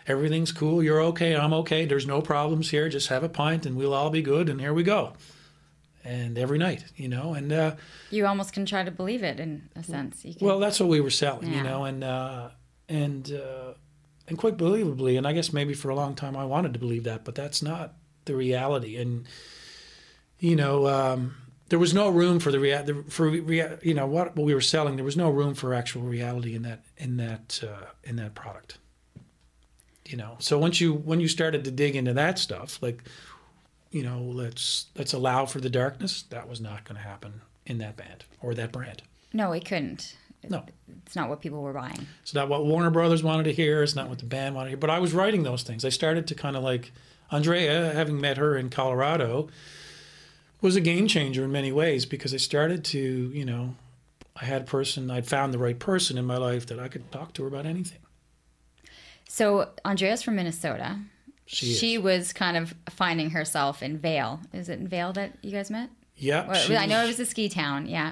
Everything's cool, you're okay, I'm okay, there's no problems here, just have a pint and we'll all be good and here we go. And every night, you know, and uh, you almost can try to believe it in a sense. You can, well, that's what we were selling, Yeah. you know, and uh, and uh, and quite believably, and I guess maybe for a long time I wanted to believe that, but that's not the reality. And you know, um, there was no room for the rea- the- for rea- you know what, what we were selling. There was no room for actual reality in that in that uh, in that product. You know, so once you when you started to dig into that stuff, like you know, let's let's allow for the darkness. That was not going to happen in that band or that brand. no, it couldn't. No. It's not what people were buying. It's not what Warner Brothers wanted to hear. It's not what the band wanted to hear. But I was writing those things. I started to kind of like Andrea, having met her in Colorado, was a game changer in many ways because I started to, you know, I had a person, I'd found the right person in my life that I could talk to her about anything. So Andrea's from Minnesota. She is. was kind of finding herself in Vail. Is it in Vail that you guys met? Yeah, Well, I know it was- was a ski town. Yeah.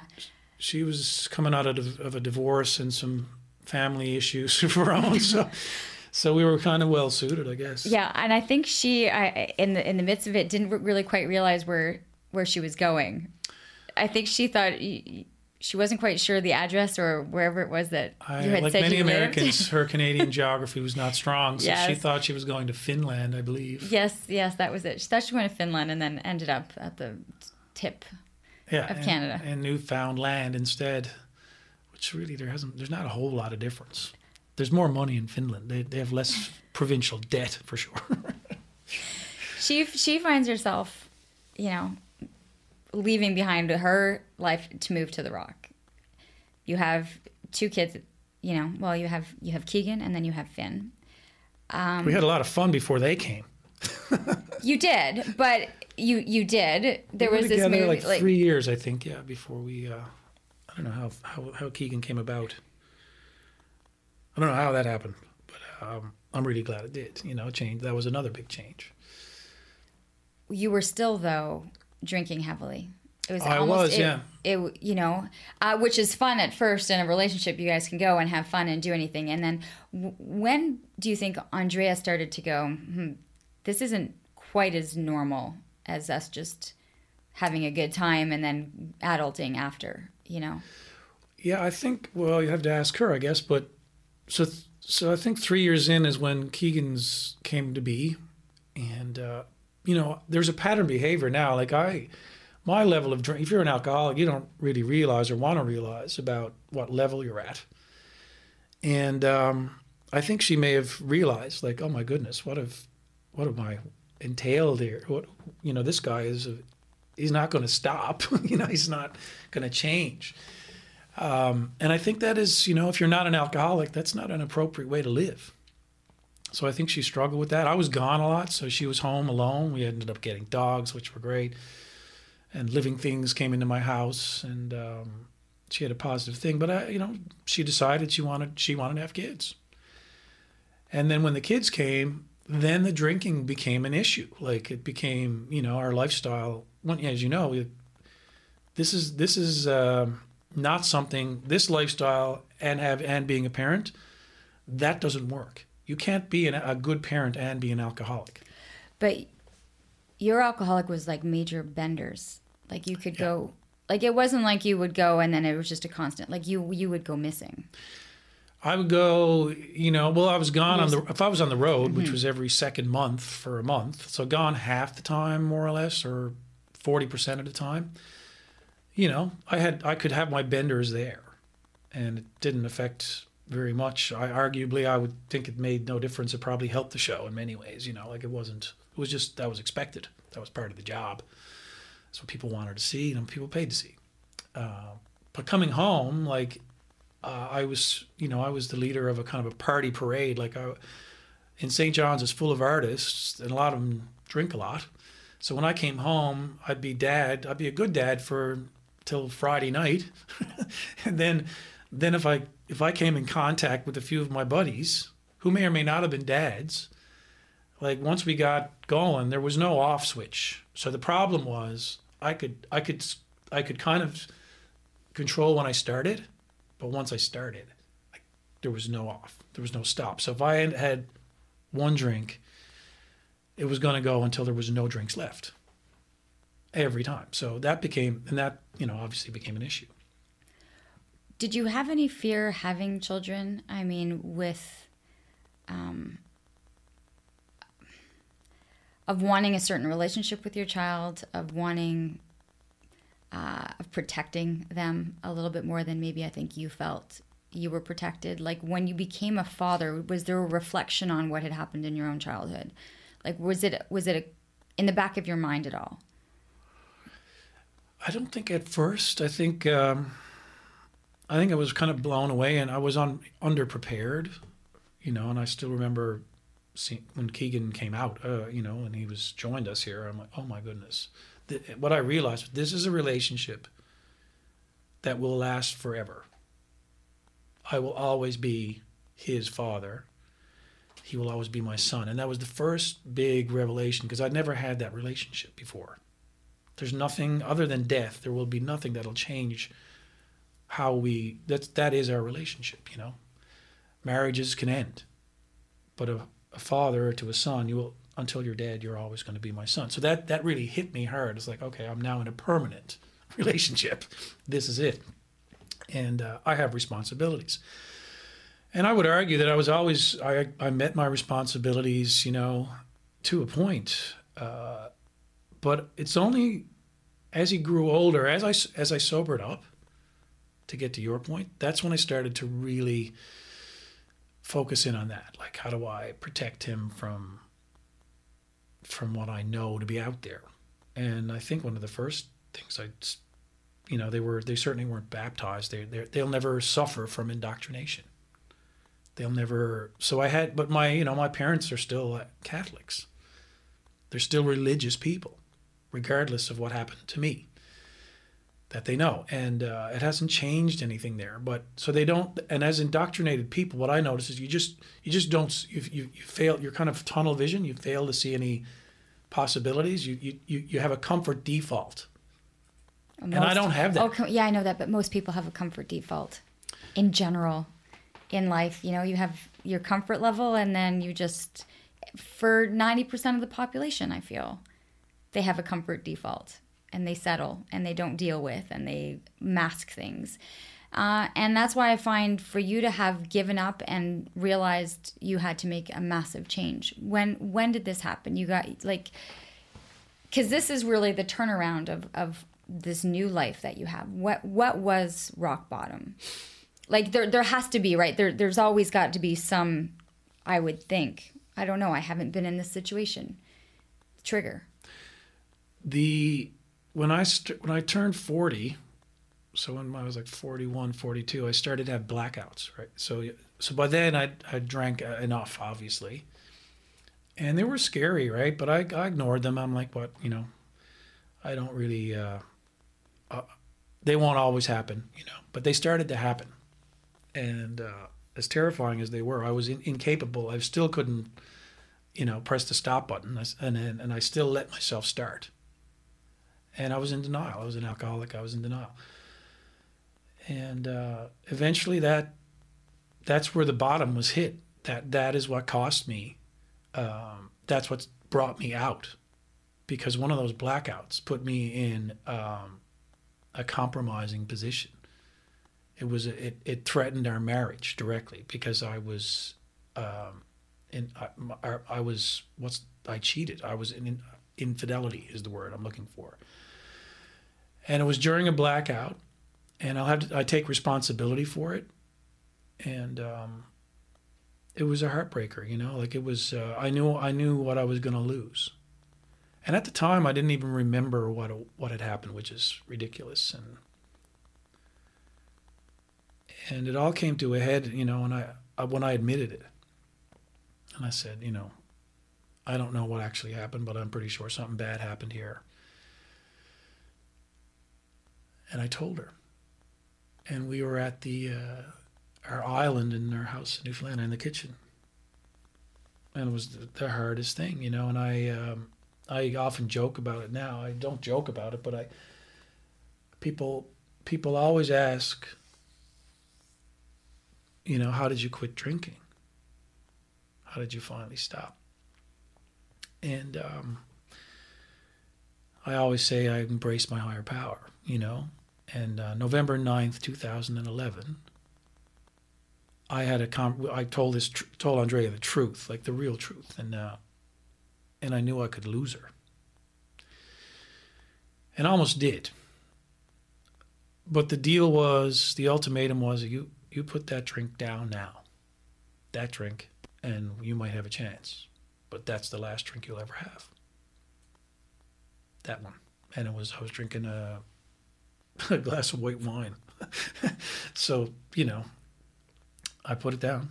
she was coming out of, of a divorce and some family issues of her own. So, so we were kind of well suited, I guess. Yeah, and I think she, I, in the in the midst of it, didn't really quite realize where where she was going. I think she thought she wasn't quite sure the address or wherever it was that I, you had like said many you lived. Americans, her Canadian geography was not strong, so she thought she was going to Finland, I believe. yes, yes, that was it. She thought she went to Finland and then ended up at the tip. yeah, of and, Canada. and Newfoundland instead, which really there hasn't. There's not a whole lot of difference. There's more money in Finland. They they have less provincial debt for sure. She she finds herself, you know, leaving behind her life to move to the Rock. You have two kids, you know. Well, you have you have Keegan and then you have Finn. we had a lot of fun before they came. You did, but you you did. There We was this movie like, three years, I think. Yeah, before we. Uh, I don't know how, how how Keegan came about. I don't know how that happened, but. Um, I'm really glad it did. You know, change. That was another big change. you were still though drinking heavily. It was I almost was, it, yeah. It you know, uh, which is fun at first in a relationship. You guys can go and have fun and do anything. And then, w- when do you think Andrea started to go? Hmm, this isn't quite as normal as us just having a good time and then adulting after. You know. Yeah, I think. Well, you have to ask her, I guess. But so, so I think three years in is when Keegan's came to be, and uh, you know, there's a pattern behavior now. Like I, my level of drink. If you're an alcoholic, you don't really realize or want to realize about what level you're at. And um, I think she may have realized, like, oh my goodness, what have, what have I entailed here? What, you know, this guy is, a, he's not going to stop. you know, he's not going to change. Um, and I think that is, you know, if you're not an alcoholic, that's not an appropriate way to live. So I think she struggled with that. I was gone a lot, so she was home alone. We ended up getting dogs, which were great, and living things came into my house, and um, she had a positive thing. But I, you know, she decided she wanted she wanted to have kids. And then when the kids came, then the drinking became an issue. Like it became, you know, our lifestyle. When, as you know, it, this is this is. Um, not something this lifestyle and have and being a parent that doesn't work you can't be an, a good parent and be an alcoholic But your alcoholic was like major benders. Like you could go like it wasn't like you would go and then it was just a constant. Like you you would go missing. i would go you know well i was gone on the if i was on the road which mm-hmm. was every second month for a month so gone half the time more or less or 40% of the time you know i had i could have my benders there and it didn't affect very much. I arguably i would think it made no difference. It probably helped the show in many ways you know like it wasn't it was just that was expected. That was part of the job. That's what people wanted to see and people paid to see. Uh, but coming home like uh, i was you know i was the leader of a kind of a party parade. Like I, in st john's is full of artists and a lot of them drink a lot. So when i came home i'd be dad i'd be a good dad for till friday night. And then then if i if i came in contact with a few of my buddies who may or may not have been dads like once we got going there was no off switch. So the problem was i could i could i could kind of control when i started but once i started I, there was no off there was no stop. So if i had had one drink it was going to go until there was no drinks left every time. So that became and that you know obviously became an issue Did you have any fear having children? I mean, with um, of wanting a certain relationship with your child, of wanting uh, of protecting them a little bit more than maybe I think you felt you were protected. Like when you became a father, was there a reflection on what had happened in your own childhood? Like was it was it a, in the back of your mind at all? I don't think at first. I think um, I think I was kind of blown away, and I was on underprepared, you know. And I still remember seeing, when Keegan came out, uh, you know, and he was joined us here. I'm like, oh my goodness. Th- what I realized this is a relationship that will last forever. I will always be his father. He will always be my son, and that was the first big revelation because I'd never had that relationship before. There's nothing other than death. There will be nothing that'll change how we. That's that is our relationship. You know, marriages can end, but a, a father to a son, you will until you're dead. You're always going to be my son. So that that really hit me hard. It's like okay, I'm now in a permanent relationship. This is it, and uh, I have responsibilities. And I would argue that I was always I I met my responsibilities. You know, to a point. Uh, but it's only as he grew older, as I as I sobered up, to get to your point, that's when I started to really focus in on that. Like, how do I protect him from from what I know to be out there? And I think one of the first things I, you know, they were they certainly weren't baptized. They they they'll never suffer from indoctrination. They'll never. So I had, but my you know my parents are still uh, Catholics. They're still religious people regardless of what happened to me that they know and uh, it hasn't changed anything there but so they don't and as indoctrinated people what i notice is you just you just don't you, you, you fail you're kind of tunnel vision you fail to see any possibilities, you you you, you have a comfort default. And I don't have that. Oh, yeah, I know that, but most people have a comfort default in general in life. You know, you have your comfort level, and then you just, for 90% of the population, I feel, they have a comfort default and they settle and they don't deal with and they mask things. Uh, and that's why I find for you to have given up and realized you had to make a massive change. When when did this happen? You got like because this is really the turnaround of, of this new life that you have. What what was rock bottom? Like there there has to be right there. There's always got to be some. I would think. I don't know. I haven't been in this situation. Trigger. The when I st- when I turned 40, so when I was like 41, 42, I started to have blackouts, right? So so by then I I drank enough, obviously, and they were scary, right? But I, I ignored them. I'm like, what, you know, I don't really. Uh, uh, they won't always happen, you know, but they started to happen, and uh, as terrifying as they were, I was in, incapable. I still couldn't, you know, press the stop button, and and, and I still let myself start and I was in denial. I was an alcoholic. I was in denial, and uh, eventually that that's where the bottom was hit. That that is what cost me. Um, that's what brought me out, because one of those blackouts put me in um, a compromising position. It was it it threatened our marriage directly because I was. Um, in I, I was what's I cheated. I was in infidelity is the word I'm looking for and it was during a blackout, and I'll have to I take responsibility for it, and um, it was a heartbreaker, you know, like it was. Uh, I knew I knew what I was going to lose, and at the time I didn't even remember what what had happened, which is ridiculous, and and it all came to a head, you know, and I when I admitted it, and I said, you know, I don't know what actually happened, but I'm pretty sure something bad happened here and I told her. And we were at the uh, our island in our house in Newfoundland in the kitchen, and it was the, the hardest thing, you know. And I um, I often joke about it now. I don't joke about it, but I people people always ask, you know, how did you quit drinking? How did you finally stop? And um, I always say I embrace my higher power, you know, and uh, November 9th, 2011, I had a com- I told this tr- told Andrea the truth, like the real truth, and uh, and I knew I could lose her, and I almost did. But the deal was, the ultimatum was, you you put that drink down now, that drink, and you might have a chance, but that's the last drink you'll ever have. That one, and it was I was drinking a a glass of white wine. so, you know, I put it down.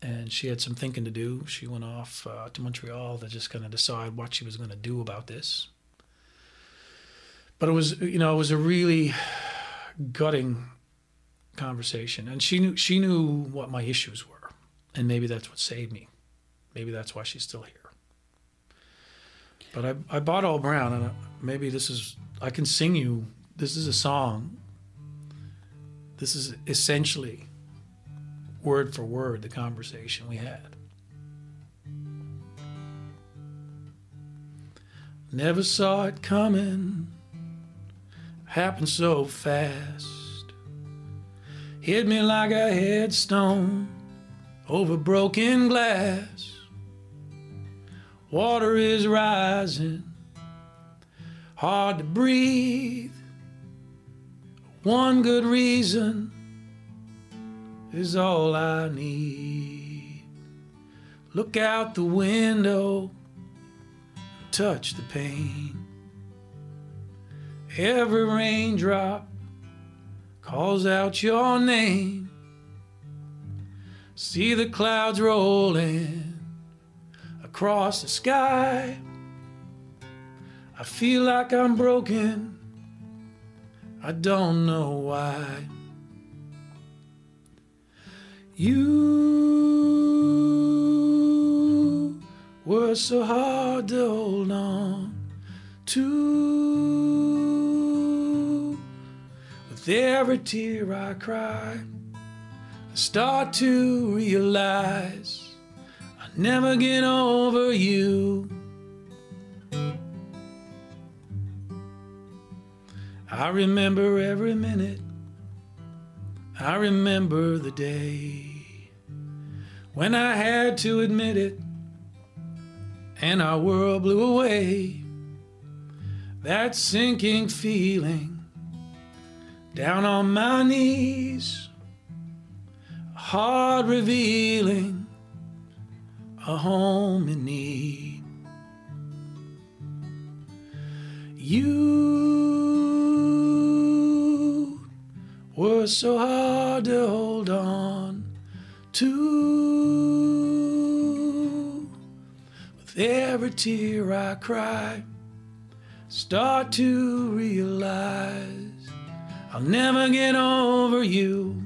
And she had some thinking to do. She went off uh, to Montreal to just kind of decide what she was going to do about this. But it was, you know, it was a really gutting conversation, and she knew she knew what my issues were, and maybe that's what saved me. Maybe that's why she's still here. But I, I bought Old Brown, and maybe this is I can sing you. This is a song. This is essentially word for word the conversation we had. Never saw it coming, happened so fast. Hit me like a headstone over broken glass. Water is rising hard to breathe. One good reason is all I need. Look out the window, touch the pane. Every raindrop calls out your name. See the clouds rolling across the sky. I feel like I'm broken. I don't know why. You were so hard to hold on to. With every tear I cry, I start to realize I never get over you. I remember every minute. I remember the day when I had to admit it and our world blew away. That sinking feeling down on my knees, heart revealing a home in need. You were so hard to hold on to. With every tear I cry, start to realize I'll never get over you.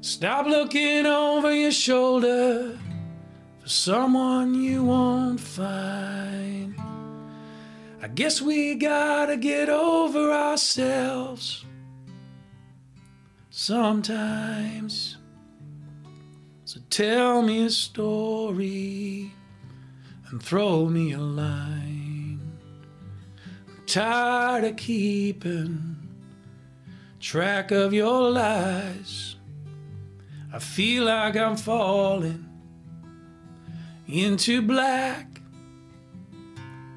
Stop looking over your shoulder for someone you won't find. I guess we gotta get over ourselves sometimes. So tell me a story and throw me a line. I'm tired of keeping track of your lies. I feel like I'm falling into black.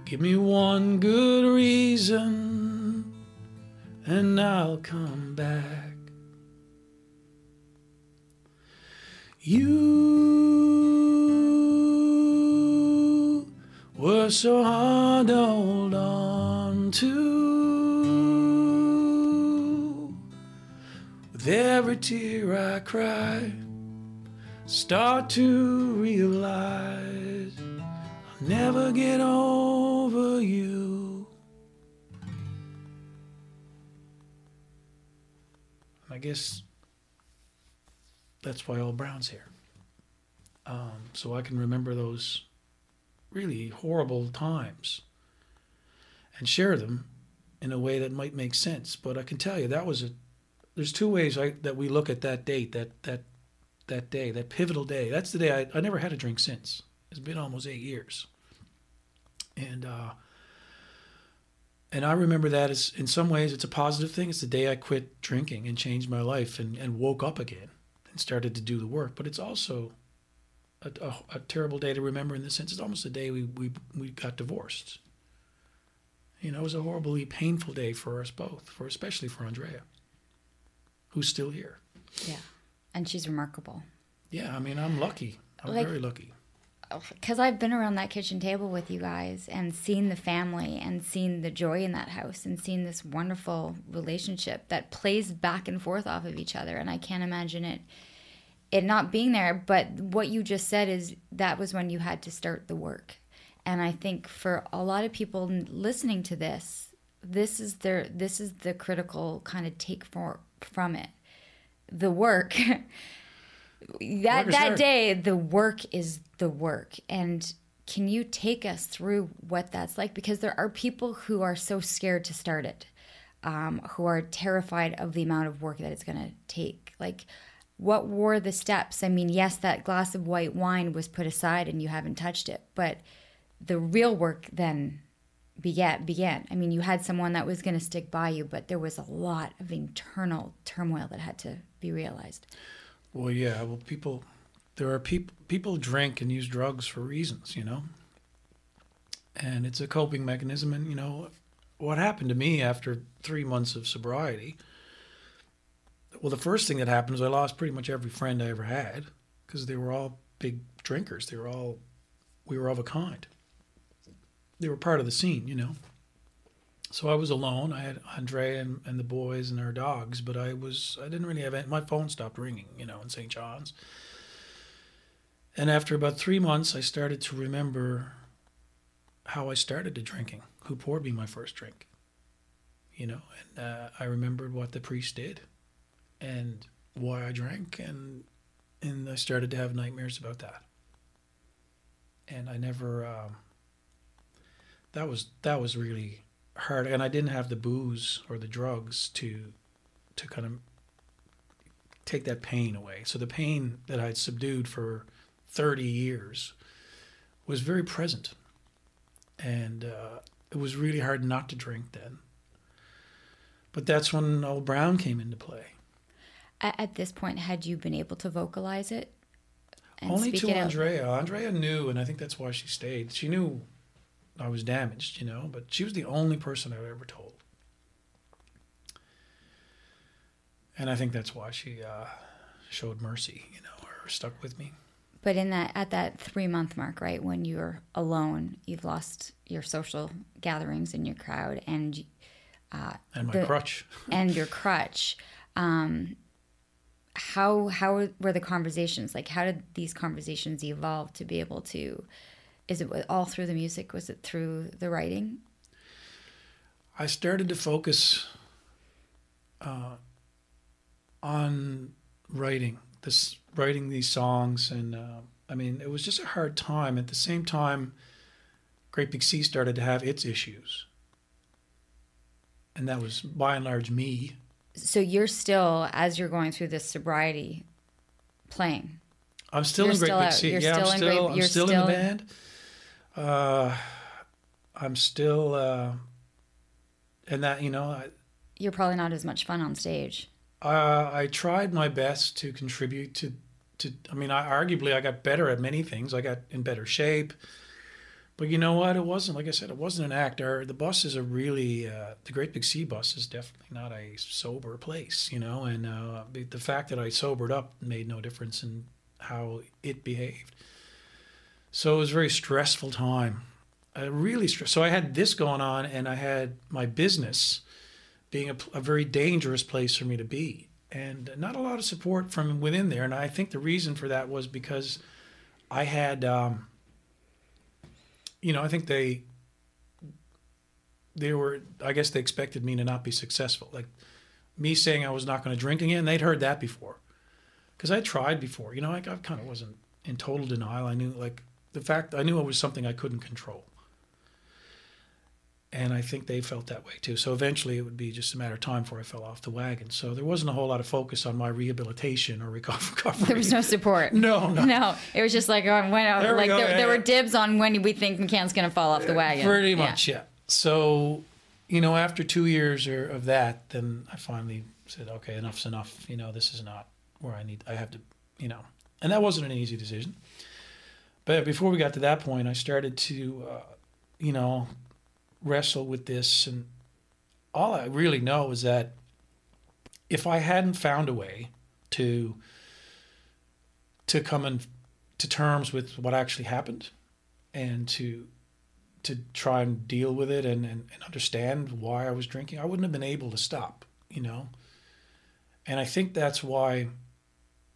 Give me one good reason and I'll come back. You were so hard to hold on to. With every tear I cry, start to realize I'll never get over you. I guess that's why Old Brown's here. Um, so I can remember those really horrible times and share them in a way that might make sense. But I can tell you that was a. There's two ways I, that we look at that date, that that that day, that pivotal day. That's the day I, I never had a drink since. It's been almost eight years, and uh, and I remember that as in some ways it's a positive thing. It's the day I quit drinking and changed my life and, and woke up again and started to do the work. But it's also a, a, a terrible day to remember in the sense it's almost the day we, we, we got divorced. You know, it was a horribly painful day for us both, for especially for Andrea, who's still here. Yeah. And she's remarkable. Yeah, I mean, I'm lucky. I'm Like- very lucky. Oh, because I've been around that kitchen table with you guys and seen the family and seen the joy in that house and seen this wonderful relationship that plays back and forth off of each other. And I can't imagine it it not being there. But what you just said is that was when you had to start the work. And I think for a lot of people listening to this, this is their this is the critical kind of take for from it. The work. that Work that day the work is the work. And can you take us through what that's like? Because there are people who are so scared to start it um, who are terrified of the amount of work that it's going to take. Like what were the steps? I mean yes that glass of white wine was put aside and you haven't touched it but the real work then began began. I mean you had someone that was going to stick by you but there was a lot of internal turmoil that had to be realized Well, yeah. Well, people, there are people. People drink and use drugs for reasons, you know. And it's a coping mechanism. And you know, what happened to me after three months of sobriety? Well, the first thing that happened was I lost pretty much every friend I ever had because they were all big drinkers. They were all, we were of a kind. They were part of the scene, you know. So I was alone. I had Andre and, and the boys and our dogs, but I was I didn't really have any, my phone stopped ringing, you know, in St. John's. And after about three months, I started to remember how I started to drinking, who poured me my first drink, you know, and uh, I remembered what the priest did. and why I drank, and and I started to have nightmares about that. And I never. Um, that was that was really hard, and I didn't have the booze or the drugs to to kind of take that pain away. So the pain that I'd subdued for 30 years was very present. And uh, it was really hard not to drink then. But that's when old Brown came into play. At, at this point, had you been able to vocalize it? and Only speak to it out? Andrea. Andrea knew, and I think that's why she stayed. She knew I was damaged, you know, but she was the only person I've ever told. And I think that's why she uh, showed mercy, you know, or stuck with me. But in that at that three month mark, right when you're alone, you've lost your social gatherings and your crowd and And my The- crutch. and your crutch. Um, how how were the conversations? Like, how did these conversations evolve to be able to? Is it all through the music? Was it through the writing? I started to focus uh, on writing this, writing these songs, and uh, I mean, it was just a hard time. At the same time, Great Big Sea started to have its issues, and that was by and large me. So you're still, as you're going through this sobriety, playing. I'm still You're in Great still Big out. Sea. You're yeah, still I'm still, Great- I'm you're still, in the still- band. Uh, I'm still, uh, and that you know, I, You're probably not as much fun on stage. Uh, I tried my best to contribute to, to. I mean, I arguably I got better at many things. I got in better shape, but you know what? It wasn't like I said. It wasn't an act. Our, the bus is a really uh, the Great Big Sea bus is definitely not a sober place. You know, and uh, the, the fact that I sobered up made no difference in how it behaved. So it was a very stressful time. Really stress. So I had this going on, and I had my business being a, a very dangerous place for me to be and not a lot of support from within there and i think the reason for that was because i had um, you know i think they they were i guess they expected me to not be successful like me saying i was not going to drink again they'd heard that before because i tried before you know I, I kind of wasn't in total denial i knew like the fact i knew it was something i couldn't control and I think they felt that way too. So eventually, it would be just a matter of time before I fell off the wagon. So there wasn't a whole lot of focus on my rehabilitation or recovery. There was no support. no, no, No, it was just like oh, when, There we like go, there, yeah, there were dibs on when we think McCann's going to fall off the wagon. Pretty Yeah. much, yeah. So, you know, after two years or, of that, then I finally said, okay, enough's enough. You know, this is not where I need. I have to, you know, and that wasn't an easy decision. But before we got to that point, I started to, uh, you know, wrestle with this, and all I really know is that if I hadn't found a way to to come in to terms with what actually happened, and to to try and deal with it and, and, and understand why I was drinking, I wouldn't have been able to stop, you know. And I think that's why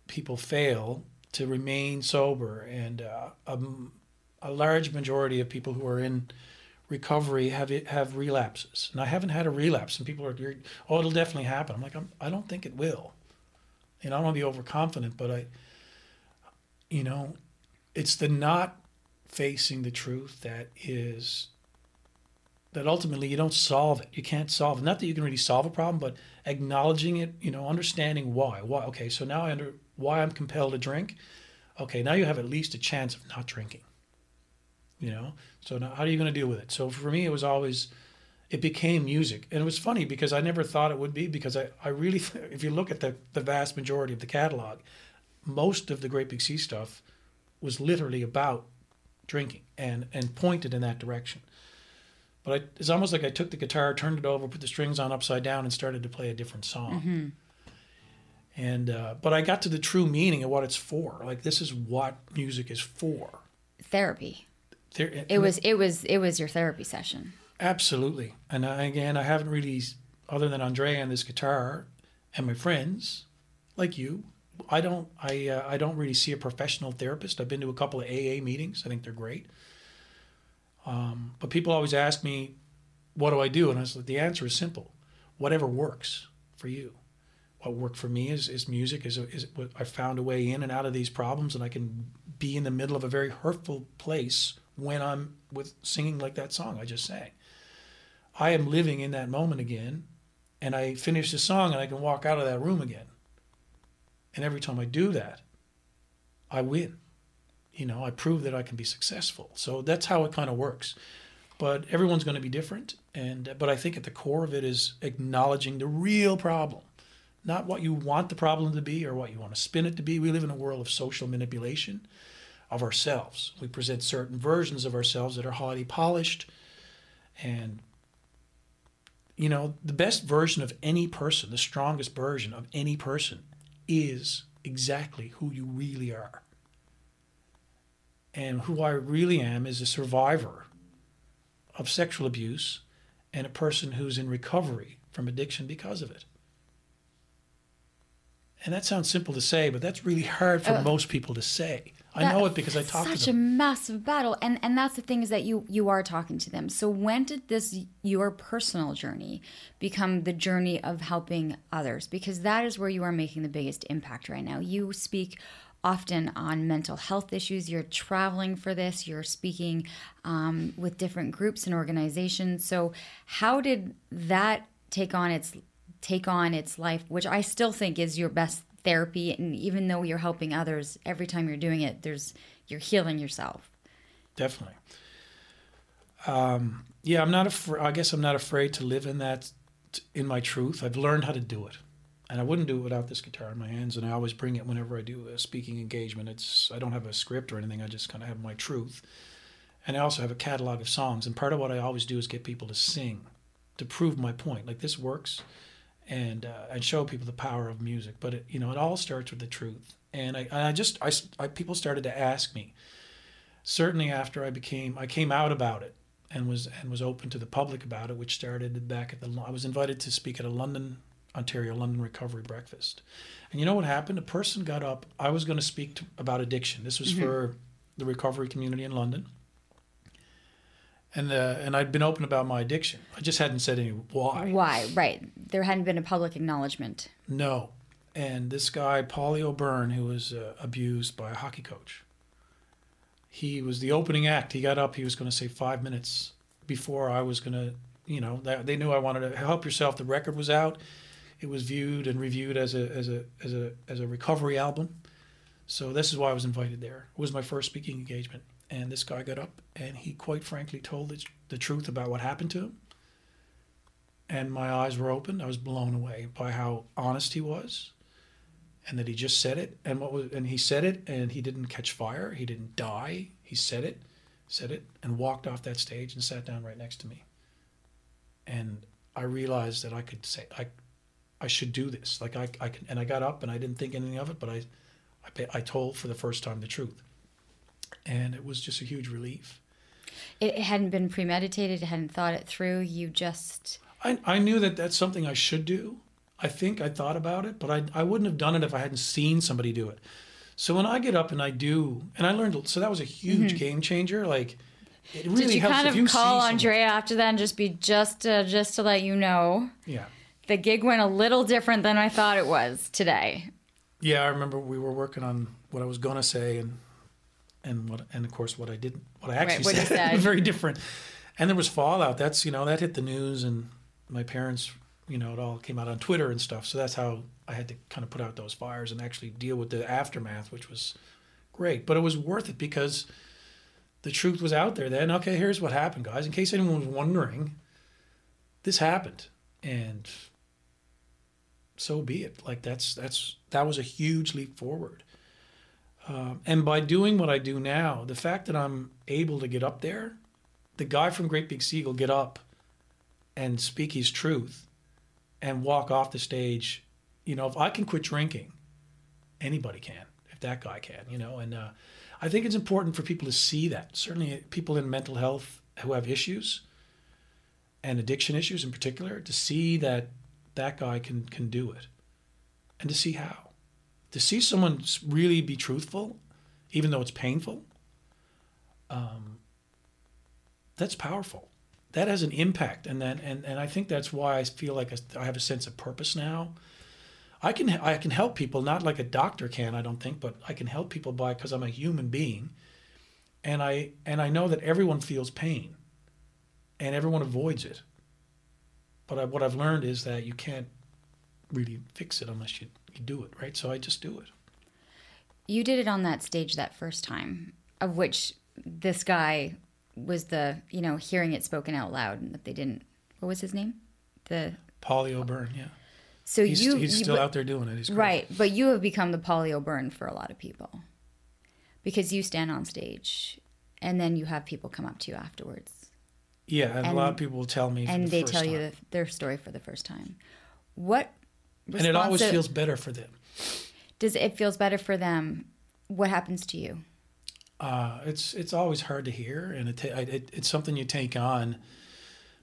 people fail to remain sober, and uh, a, a large majority of people who are in recovery have have relapses. And I haven't had a relapse, and people are, oh, it'll definitely happen. I'm like, I'm, I don't think it will. And I don't want to be overconfident, but I, you know, it's the not facing the truth that is that ultimately you don't solve it. You can't solve it. Not that you can really solve a problem, but acknowledging it, you know, understanding why. Why okay, so now I under why I'm compelled to drink. Okay, now you have at least a chance of not drinking. You know? So now how are you going to deal with it? So for me it was always it became music. And it was funny because I never thought it would be because I, I really if you look at the, the vast majority of the catalog, most of the Great Big Sea stuff was literally about drinking and and pointed in that direction. But I, it's almost like I took the guitar, turned it over, put the strings on upside down, and started to play a different song. Mm-hmm. And uh, but I got to the true meaning of what it's for. Like this is what music is for. Therapy. There, It was it was it was your therapy session. absolutely. And I, again, I haven't really, other than Andrea and this guitar, and my friends, like you, I don't I uh, I don't really see a professional therapist. I've been to a couple of AA meetings. I think they're great. Um, but people always ask me, "What do I do?" And I said, "The answer is simple: whatever works for you. What worked for me is, is music. Is, is what I found a way in and out of these problems, and I can be in the middle of a very hurtful place when I'm with singing like that song I just sang. I am living in that moment again, and I finish the song and I can walk out of that room again. And every time I do that, I win. You know, I prove that I can be successful. So that's how it kind of works. But everyone's going to be different, and but I think at the core of it is acknowledging the real problem not what you want the problem to be or what you want to spin it to be. We live in a world of social manipulation of ourselves. We present certain versions of ourselves that are highly polished. And, you know, the best version of any person, the strongest version of any person, is exactly who you really are. And who I really am is a survivor of sexual abuse and a person who's in recovery from addiction because of it. And that sounds simple to say, but that's really hard for uh, most people to say. I know it because I talk to them. Such a massive battle, and and that's the thing is that you you are talking to them. So when did this your personal journey become the journey of helping others? Because that is where you are making the biggest impact right now. You speak often on mental health issues. You're traveling for this. You're speaking um, with different groups and organizations. So how did that take on its take on its life, which I still think is your best therapy. And even though you're helping others, every time you're doing it, there's you're healing yourself. Definitely. Um, yeah, I'm not afraid. I guess I'm not afraid to live in that, in my truth. I've learned how to do it, and I wouldn't do it without this guitar in my hands. And I always bring it whenever I do a speaking engagement. It's I don't have a script or anything. I just kind of have my truth, and I also have a catalog of songs. And part of what I always do is get people to sing, to prove my point. Like this works and uh, and show people the power of music. But it, you know, it all starts with the truth. And I, I just I, I people started to ask me. Certainly after I became I came out about it and was and was open to the public about it, which started back at the I was invited to speak at a London Ontario London Recovery Breakfast. And you know what happened? A person got up. I was going to speak to, about addiction. This was mm-hmm. for the recovery community in London and uh, and I'd been open about my addiction. I just hadn't said any why. Why? Right. There hadn't been a public acknowledgement. No, and this guy Paulie O'Byrne, who was uh, abused by a hockey coach, he was the opening act. He got up. He was going to say five minutes before I was going to. You know, they knew I wanted to help yourself. The record was out. It was viewed and reviewed as a as a as a as a recovery album. So this is why I was invited there. It was my first speaking engagement and this guy got up and he quite frankly told the, the truth about what happened to him. And my eyes were open. I was blown away by how honest he was and that he just said it. And what was and he said it and he didn't catch fire. He didn't die. He said it said it and walked off that stage and sat down right next to me. And i realized that i could say i i should do this. Like i, I can and i got up and i didn't think anything of it but i i, I told for the first time the truth and it was just a huge relief. It hadn't been premeditated. It hadn't thought it through. You just. I, I knew that that's something I should do. I think I thought about it, but I, I wouldn't have done it if I hadn't seen somebody do it. So when I get up and I do, and I learned, so that was a huge mm-hmm. game changer. Like, it really Did you kind of you call Andrea after that and just be just uh, just to let you know? Yeah. The gig went a little different than I thought it was today. Yeah, I remember we were working on what I was gonna say, and and what and of course what I didn't what I actually right, what said, said. very different. And there was fallout. That's you know that hit the news, and my parents, you know, it all came out on Twitter and stuff. So that's how I had to kind of put out those fires and actually deal with the aftermath, which was great. But it was worth it because the truth was out there. Then okay, here's what happened, guys. In case anyone was wondering, this happened, and so be it. Like that's that's that was a huge leap forward. Uh, and by doing what I do now, the fact that I'm able to get up there, the guy from Great Big Sea will get up and speak his truth and walk off the stage. You know, if I can quit drinking, anybody can. If that guy can, you know, and uh, I think it's important for people to see that. Certainly, people in mental health who have issues and addiction issues in particular, to see that that guy can can do it, and to see how to see someone really be truthful, even though it's painful, um, that's powerful. That has an impact, and then and, and I think that's why I feel like I have a sense of purpose now. I can I can help people not like a doctor can I don't think but I can help people by because I'm a human being and I and I know that everyone feels pain and everyone avoids it but I, what I've learned is that you can't really fix it unless you, you do it right so I just do it You did it on that stage that first time, of which this guy was the, you know, hearing it spoken out loud and that they didn't. What was his name? The Paulie O'Byrne yeah so he's, you he's still but- out there doing it right, but you have become the Paulie O'Byrne for a lot of people because you stand on stage and then you have people come up to you afterwards yeah and, a lot of people will tell me and the they tell you the, their story for the first time. What and it always feels better for them does it feels better for them? What happens to you? Uh, it's it's always hard to hear, and it, ta- it it's something you take on.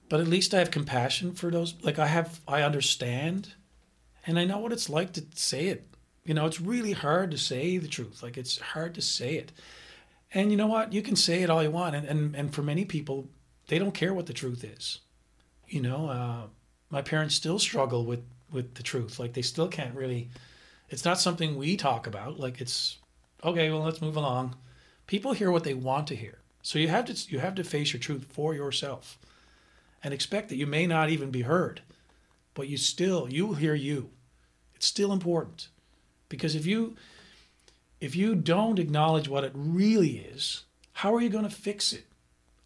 But at least I have compassion for those. Like I have, I understand, and I know what it's like to say it. You know, it's really hard to say the truth. Like it's hard to say it. And you know what? You can say it all you want, and and, and for many people, they don't care what the truth is. You know, uh, my parents still struggle with with the truth. Like they still can't really. It's not something we talk about. Like it's okay. Well, let's move along people hear what they want to hear so you have to you have to face your truth for yourself and expect that you may not even be heard but you still you will hear you it's still important because if you if you don't acknowledge what it really is how are you going to fix it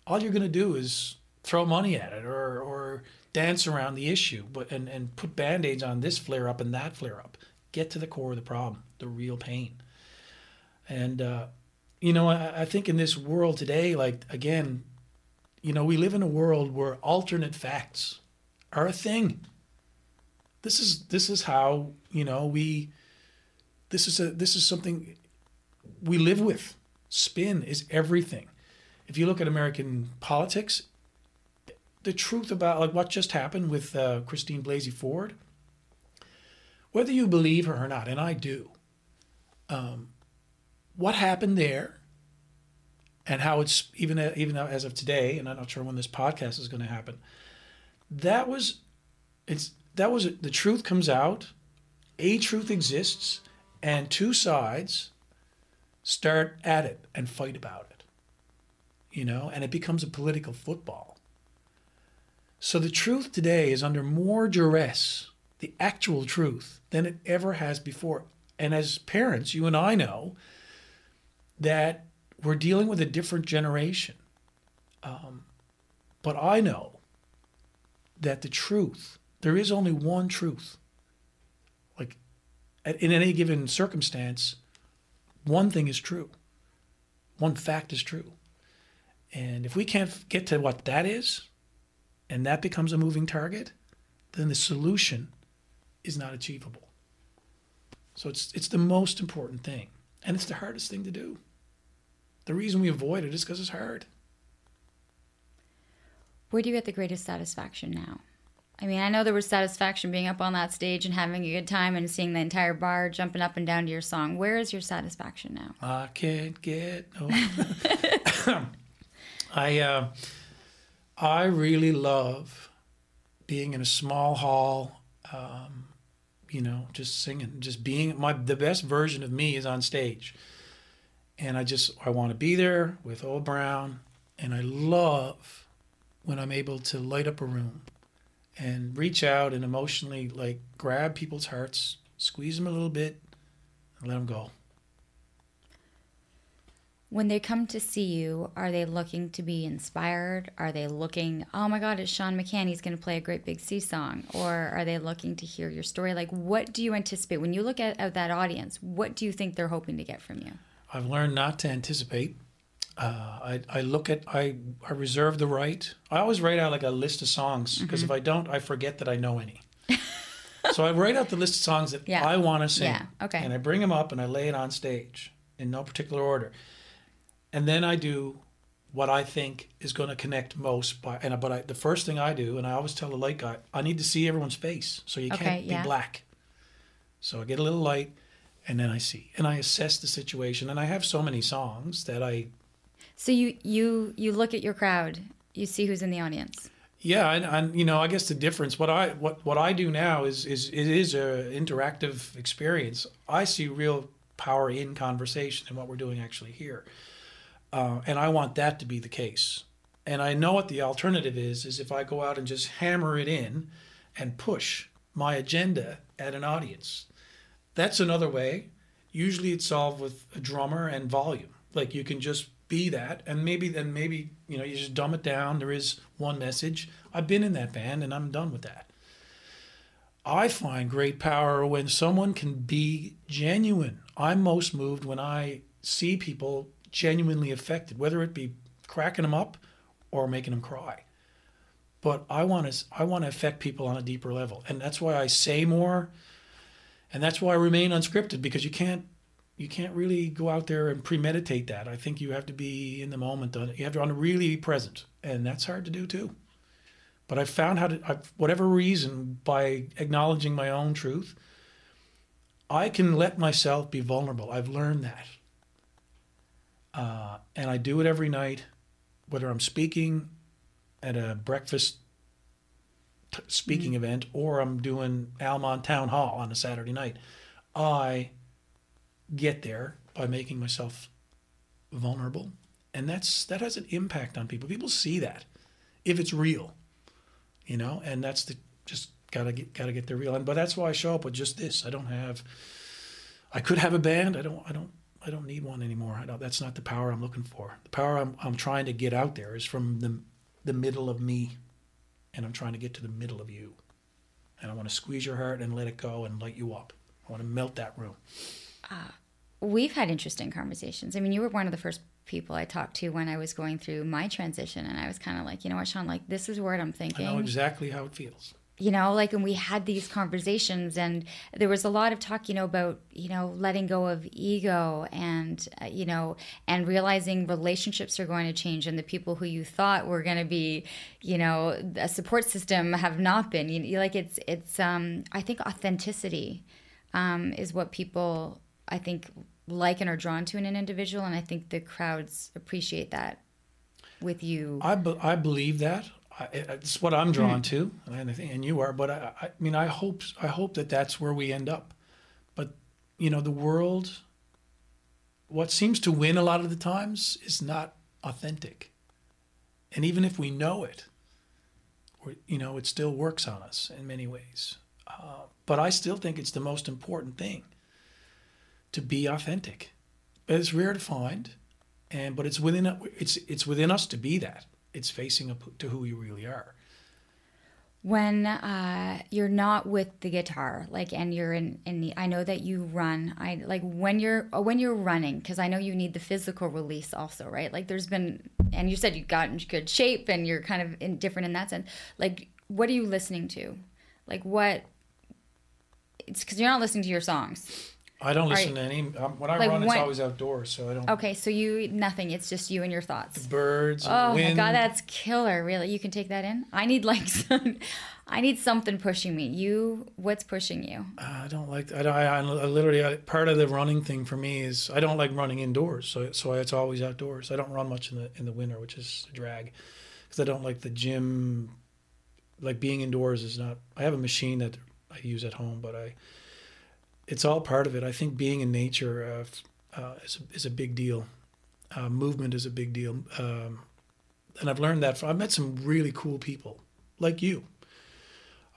all you're going to do is throw money at it or or dance around the issue but and and put band-aids on this flare up and that flare up get to the core of the problem the real pain and uh, you know, I, I think in this world today, like again, you know, we live in a world where alternate facts are a thing. This is this is how you know we. This is a this is something we live with. Spin is everything. If you look at American politics, the truth about like what just happened with uh, Christine Blasey Ford, whether you believe her or not, and I do, um, what happened there and how it's even even as of today and i'm not sure when this podcast is going to happen that was it's that was the truth comes out a truth exists and two sides start at it and fight about it you know and it becomes a political football so the truth today is under more duress the actual truth than it ever has before and as parents you and i know that we're dealing with a different generation. Um, but I know that the truth, there is only one truth. Like in any given circumstance, one thing is true, one fact is true. And if we can't get to what that is, and that becomes a moving target, then the solution is not achievable. So it's, it's the most important thing, and it's the hardest thing to do. The reason we avoid it is because it's hard. Where do you get the greatest satisfaction now? I mean, I know there was satisfaction being up on that stage and having a good time and seeing the entire bar jumping up and down to your song. Where is your satisfaction now? I can't get no. I uh, I really love being in a small hall. Um, you know, just singing, just being my the best version of me is on stage, and I just I want to be there with Old Brown, and I love when I'm able to light up a room and reach out and emotionally like grab people's hearts, squeeze them a little bit, and let them go. When they come to see you, are they looking to be inspired? Are they looking, oh my God, it's Sean McCann, he's going to play a great Big Sea song? Or are they looking to hear your story? Like, what do you anticipate? When you look at, at that audience, what do you think they're hoping to get from you? I've learned not to anticipate. Uh, I, I look at I I reserve the right. I always write out like a list of songs because if I don't, I forget that I know any. so I write out the list of songs that Yeah. I want to sing. Yeah, okay. And I bring them up and I lay it on stage in no particular order, and then I do what I think is going to connect most. By and but I, the first thing I do, and I always tell the light guy, I need to see everyone's face, so you Okay, can't yeah. be black. So I get a little light, and then I see, and I assess the situation. And I have so many songs that I So you you you look at your crowd, you see who's in the audience. Yeah, and, and you know, I guess the difference what I what what I do now is is it is a interactive experience. I see real power in conversation and what we're doing actually here, uh, and I want that to be the case. And I know what the alternative is: is if I go out and just hammer it in and push my agenda at an audience. That's another way. Usually, it's solved with a drummer and volume. Like you can just be that and maybe then maybe you know you just dumb it down there is one message i've been in that band and i'm done with that i find great power when someone can be genuine i'm most moved when i see people genuinely affected whether it be cracking them up or making them cry but i want to i want to affect people on a deeper level and that's why i say more and that's why i remain unscripted because you can't you can't really go out there and premeditate that. I think you have to be in the moment. You have to really be present, and that's hard to do too. But I've found how to, I've, whatever reason, by acknowledging my own truth, I can let myself be vulnerable. I've learned that, uh, and I do it every night, whether I'm speaking at a breakfast t- speaking mm-hmm. event or I'm doing Almonte Town Hall on a Saturday night. I get there by making myself vulnerable and that's that has an impact on people people see that if it's real you know and that's the just gotta get gotta get the real and but that's why i show up with just this i don't have i could have a band i don't i don't i don't need one anymore i don't that's not the power i'm looking for the power i'm, I'm trying to get out there is from the the middle of me and i'm trying to get to the middle of you and i want to squeeze your heart and let it go and light you up i want to melt that room uh, we've had interesting conversations. I mean, you were one of the first people I talked to when I was going through my transition, and I was kind of like, you know what, Sean, like this is what I'm thinking. I know exactly how it feels. You know, like, and we had these conversations, and there was a lot of talk, you know, about, you know, letting go of ego and, uh, you know, and realizing relationships are going to change, and the people who you thought were going to be, you know, a support system have not been. You, like, it's, it's, um, I think authenticity um, is what people, I think, like and are drawn to in an individual and i think the crowds appreciate that with you i, be, I believe that I, it's what i'm drawn mm. to and I think, and you are but I, I mean i hope i hope that that's where we end up but you know the world what seems to win a lot of the times is not authentic and even if we know it or, you know it still works on us in many ways uh, but i still think it's the most important thing to be authentic. It's rare to find, and but it's within it's it's within us to be that. It's facing up to who you really are. When uh, you're not with the guitar, like, and you're in, in the, I know that you run. I like when you're when you're running because I know you need the physical release also, right? Like, there's been, and you said you got in good shape and you're kind of in, different in that sense. Like, what are you listening to? Like, what? It's because you're not listening to your songs I don't listen to any. Um, when I like run, it's always outdoors, so I don't. Okay, so you nothing. It's just you and your thoughts. Birds. Oh my god, that's killer! Really, you can take that in. I need like some. I need something pushing me. You, what's pushing you? Uh, I don't like. I, I, I literally I, part of the running thing for me is I don't like running indoors, so so it's always outdoors. I don't run much in the in the winter, which is a drag, because I don't like the gym. Like being indoors is not. I have a machine that I use at home, but I it's all part of it. I think being in nature uh, uh, is, a, is a big deal. Uh, movement is a big deal. Um, and I've learned that. From, I've met some really cool people like you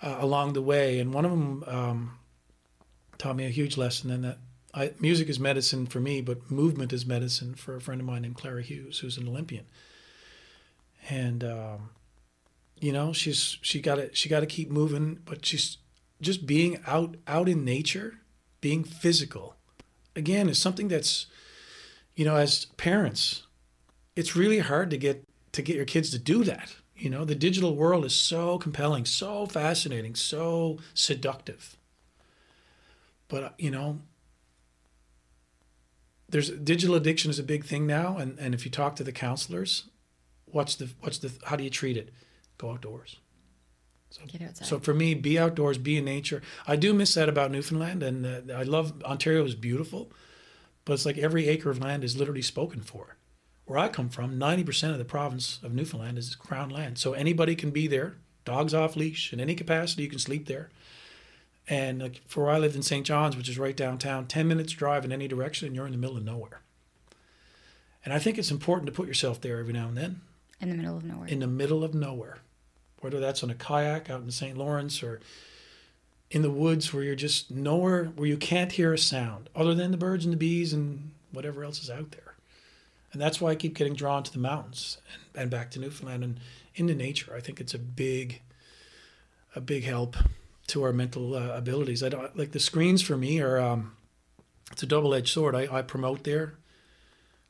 uh, along the way. And one of them um, taught me a huge lesson and that I, music is medicine for me, but movement is medicine for a friend of mine named Clara Hughes, who's an Olympian. And, um, you know, she's, she got to, she got to keep moving, but she's just being out, out in nature being physical, again, is something that's, you know, as parents, it's really hard to get to get your kids to do that. You know, the digital world is so compelling, so fascinating, so seductive. But uh, you know, there's digital addiction is a big thing now, and, and if you talk to the counselors, what's the what's the how do you treat it? Go outdoors. So, Get outside. So for me, be outdoors, be in nature. I do miss that about Newfoundland, and uh, I love Ontario is beautiful, but it's like every acre of land is literally spoken for. where I come from, 90% of the province of Newfoundland is crown land. So anybody can be there, dogs off leash, in any capacity, you can sleep there. And like for where I lived in St. John's, which is right downtown, 10 minutes drive in any direction, and you're in the middle of nowhere. And I think it's important to put yourself there every now and then, In the middle of nowhere. in the middle of nowhere, whether that's on a kayak out in the St. Lawrence or in the woods where you're just nowhere, where you can't hear a sound other than the birds and the bees and whatever else is out there. And that's why I keep getting drawn to the mountains and, and back to Newfoundland and into nature. I think it's a big, a big help to our mental uh, abilities. I don't like the screens for me are, um, it's a double-edged sword. I, I promote there,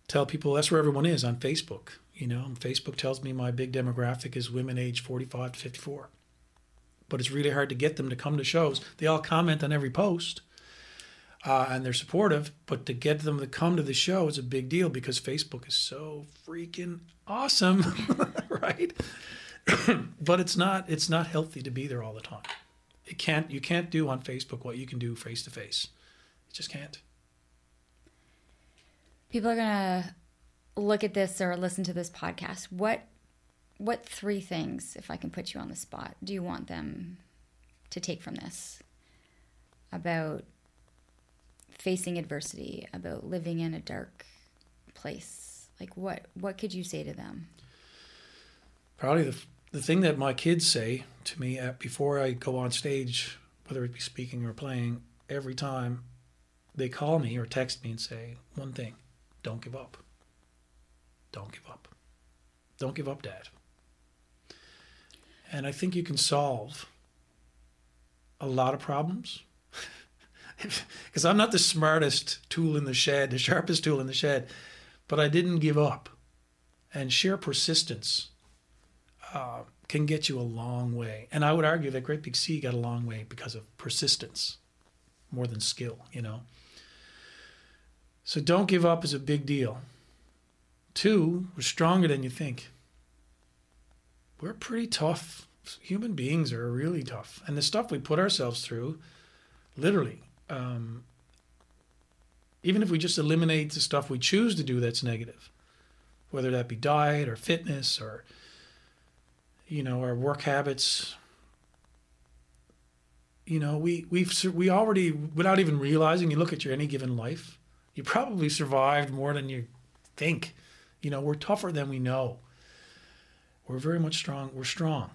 tell people that's where everyone is on Facebook. You know, Facebook tells me my big demographic is women age 45 to 54. But it's really hard to get them to come to shows. They all comment on every post uh, and they're supportive, but to get them to come to the show is a big deal because Facebook is so freaking awesome, right? but it's not it's not healthy to be there all the time. It can't you can't do on Facebook what you can do face to face. You just can't. People are gonna look at this or listen to this podcast. What what three things, if I can put you on the spot, do you want them to take from this about facing adversity, about living in a dark place? Like what what could you say to them? Probably the the thing that my kids say to me at, before I go on stage, whether it be speaking or playing, every time they call me or text me and say one thing: "Don't give up. Don't give up. Don't give up, Dad." And I think you can solve a lot of problems because I'm not the smartest tool in the shed, the sharpest tool in the shed, but I didn't give up. And sheer persistence uh, can get you a long way. And I would argue that Great Big Sea got a long way because of persistence more than skill, you know. So don't give up is a big deal. Two, we're stronger than you think. We're pretty tough. Human beings are really tough. And the stuff we put ourselves through, literally, um, even if we just eliminate the stuff we choose to do that's negative, whether that be diet or fitness or you know our work habits you know we we've we already without even realizing you look at your any given life you probably survived more than you think you know we're tougher than we know we're very much strong we're strong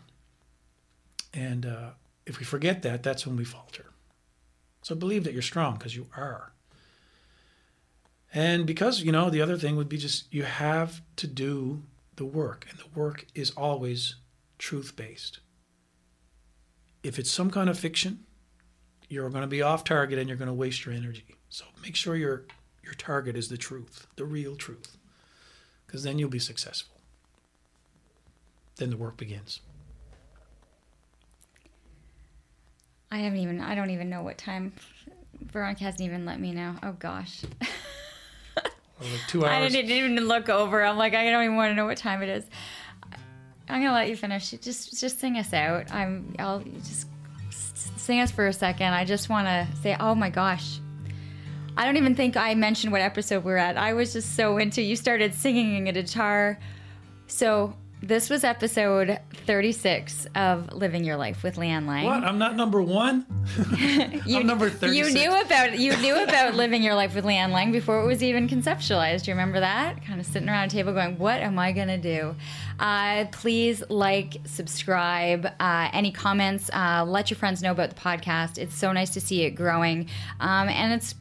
and uh, if we forget that that's when we falter so believe that you're strong because you are and because you know the other thing would be just you have to do the work and the work is always truth based. If it's some kind of fiction, you're going to be off target and you're going to waste your energy. So make sure your your target is the truth, the real truth. Because then you'll be successful. Then the work begins. I haven't even I don't even know what time Veronica hasn't even let me know. Oh gosh. Like two I hours. didn't even look over. I'm like, I don't even want to know what time it is. I'm gonna let you finish. Just, just sing us out. I'm. I'll just sing us for a second. I just want to say, oh my gosh, I don't even think I mentioned what episode we're at. I was just so into. You started singing a guitar. So this was episode 36 of Living Your Life with Leanne Lang. What? I'm not number one. You, I'm number You knew about you knew about living your life with Leanne Lang before it was even conceptualized. Do you remember that? Kind of sitting around a table going, "What am I gonna do?" Uh, please like, subscribe. Uh, any comments? Uh, let your friends know about the podcast. It's so nice to see it growing, um, and it's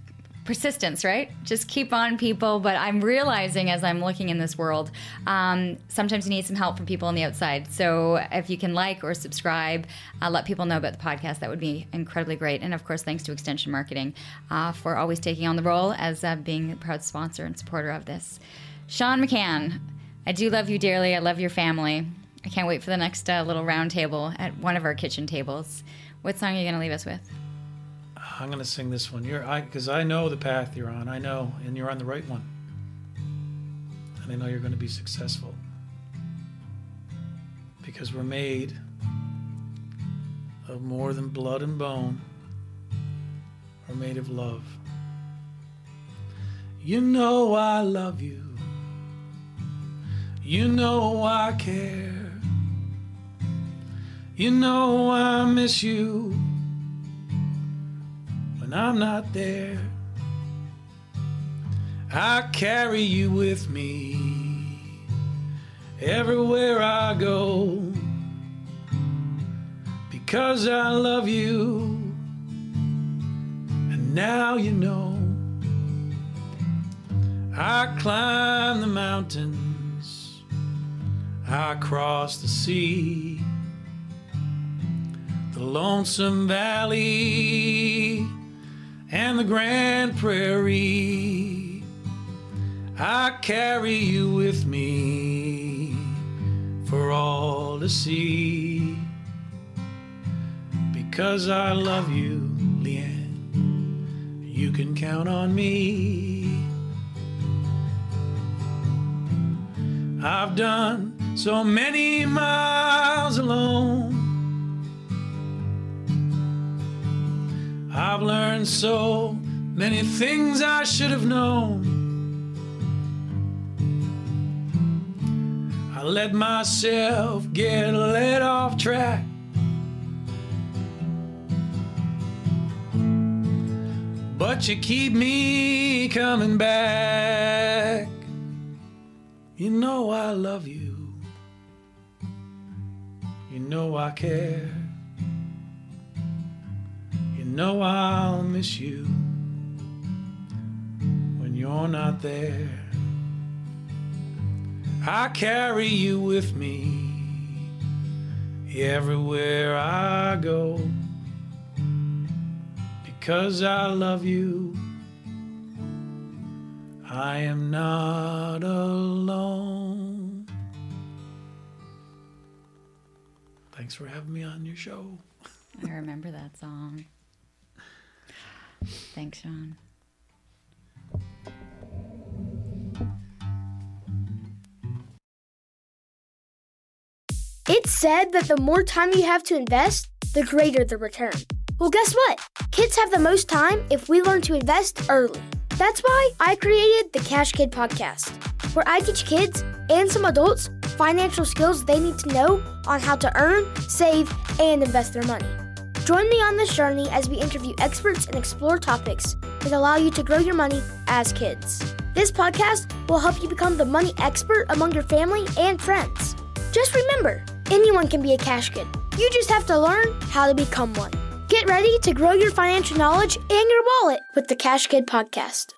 persistence, right? Just keep on, people. But I'm realizing as I'm looking in this world, um, sometimes you need some help from people on the outside. So if you can like or subscribe, uh, let people know about the podcast, that would be incredibly great. And of course, thanks to Extension Marketing uh, for always taking on the role as uh, being a proud sponsor and supporter of this. Sean McCann, I do love you dearly. I love your family. I can't wait for the next uh, little round table at one of our kitchen tables. What song are you going to leave us with? I'm gonna sing this one. You're I because I know the path you're on. I know, and you're on the right one. And I know you're gonna be successful. Because we're made of more than blood and bone. We're made of love. You know I love you. You know I care. You know I miss you when I'm not there. I carry you with me everywhere I go because I love you. And now you know I climb the mountains, I cross the sea, the lonesome valley, and the grand prairie. I carry you with me for all to see because I love you, Leanne. You can count on me. I've done so many miles alone. I've learned so many things I should have known. I let myself get led off track. But you keep me coming back. You know I love you. You know I care. Know I'll miss you when you're not there. I carry you with me everywhere I go because I love you. I am not alone. Thanks for having me on your show. I remember that song. Thanks, Sean. It's said that the more time you have to invest, the greater the return. Well, guess what? Kids have the most time if we learn to invest early. That's why I created the Cash Kid podcast, where I teach kids and some adults financial skills they need to know on how to earn, save, and invest their money. Join me on this journey as we interview experts and explore topics that allow you to grow your money as kids. This podcast will help you become the money expert among your family and friends. Just remember, anyone can be a cash kid. You just have to learn how to become one. Get ready to grow your financial knowledge and your wallet with the Cash Kid podcast.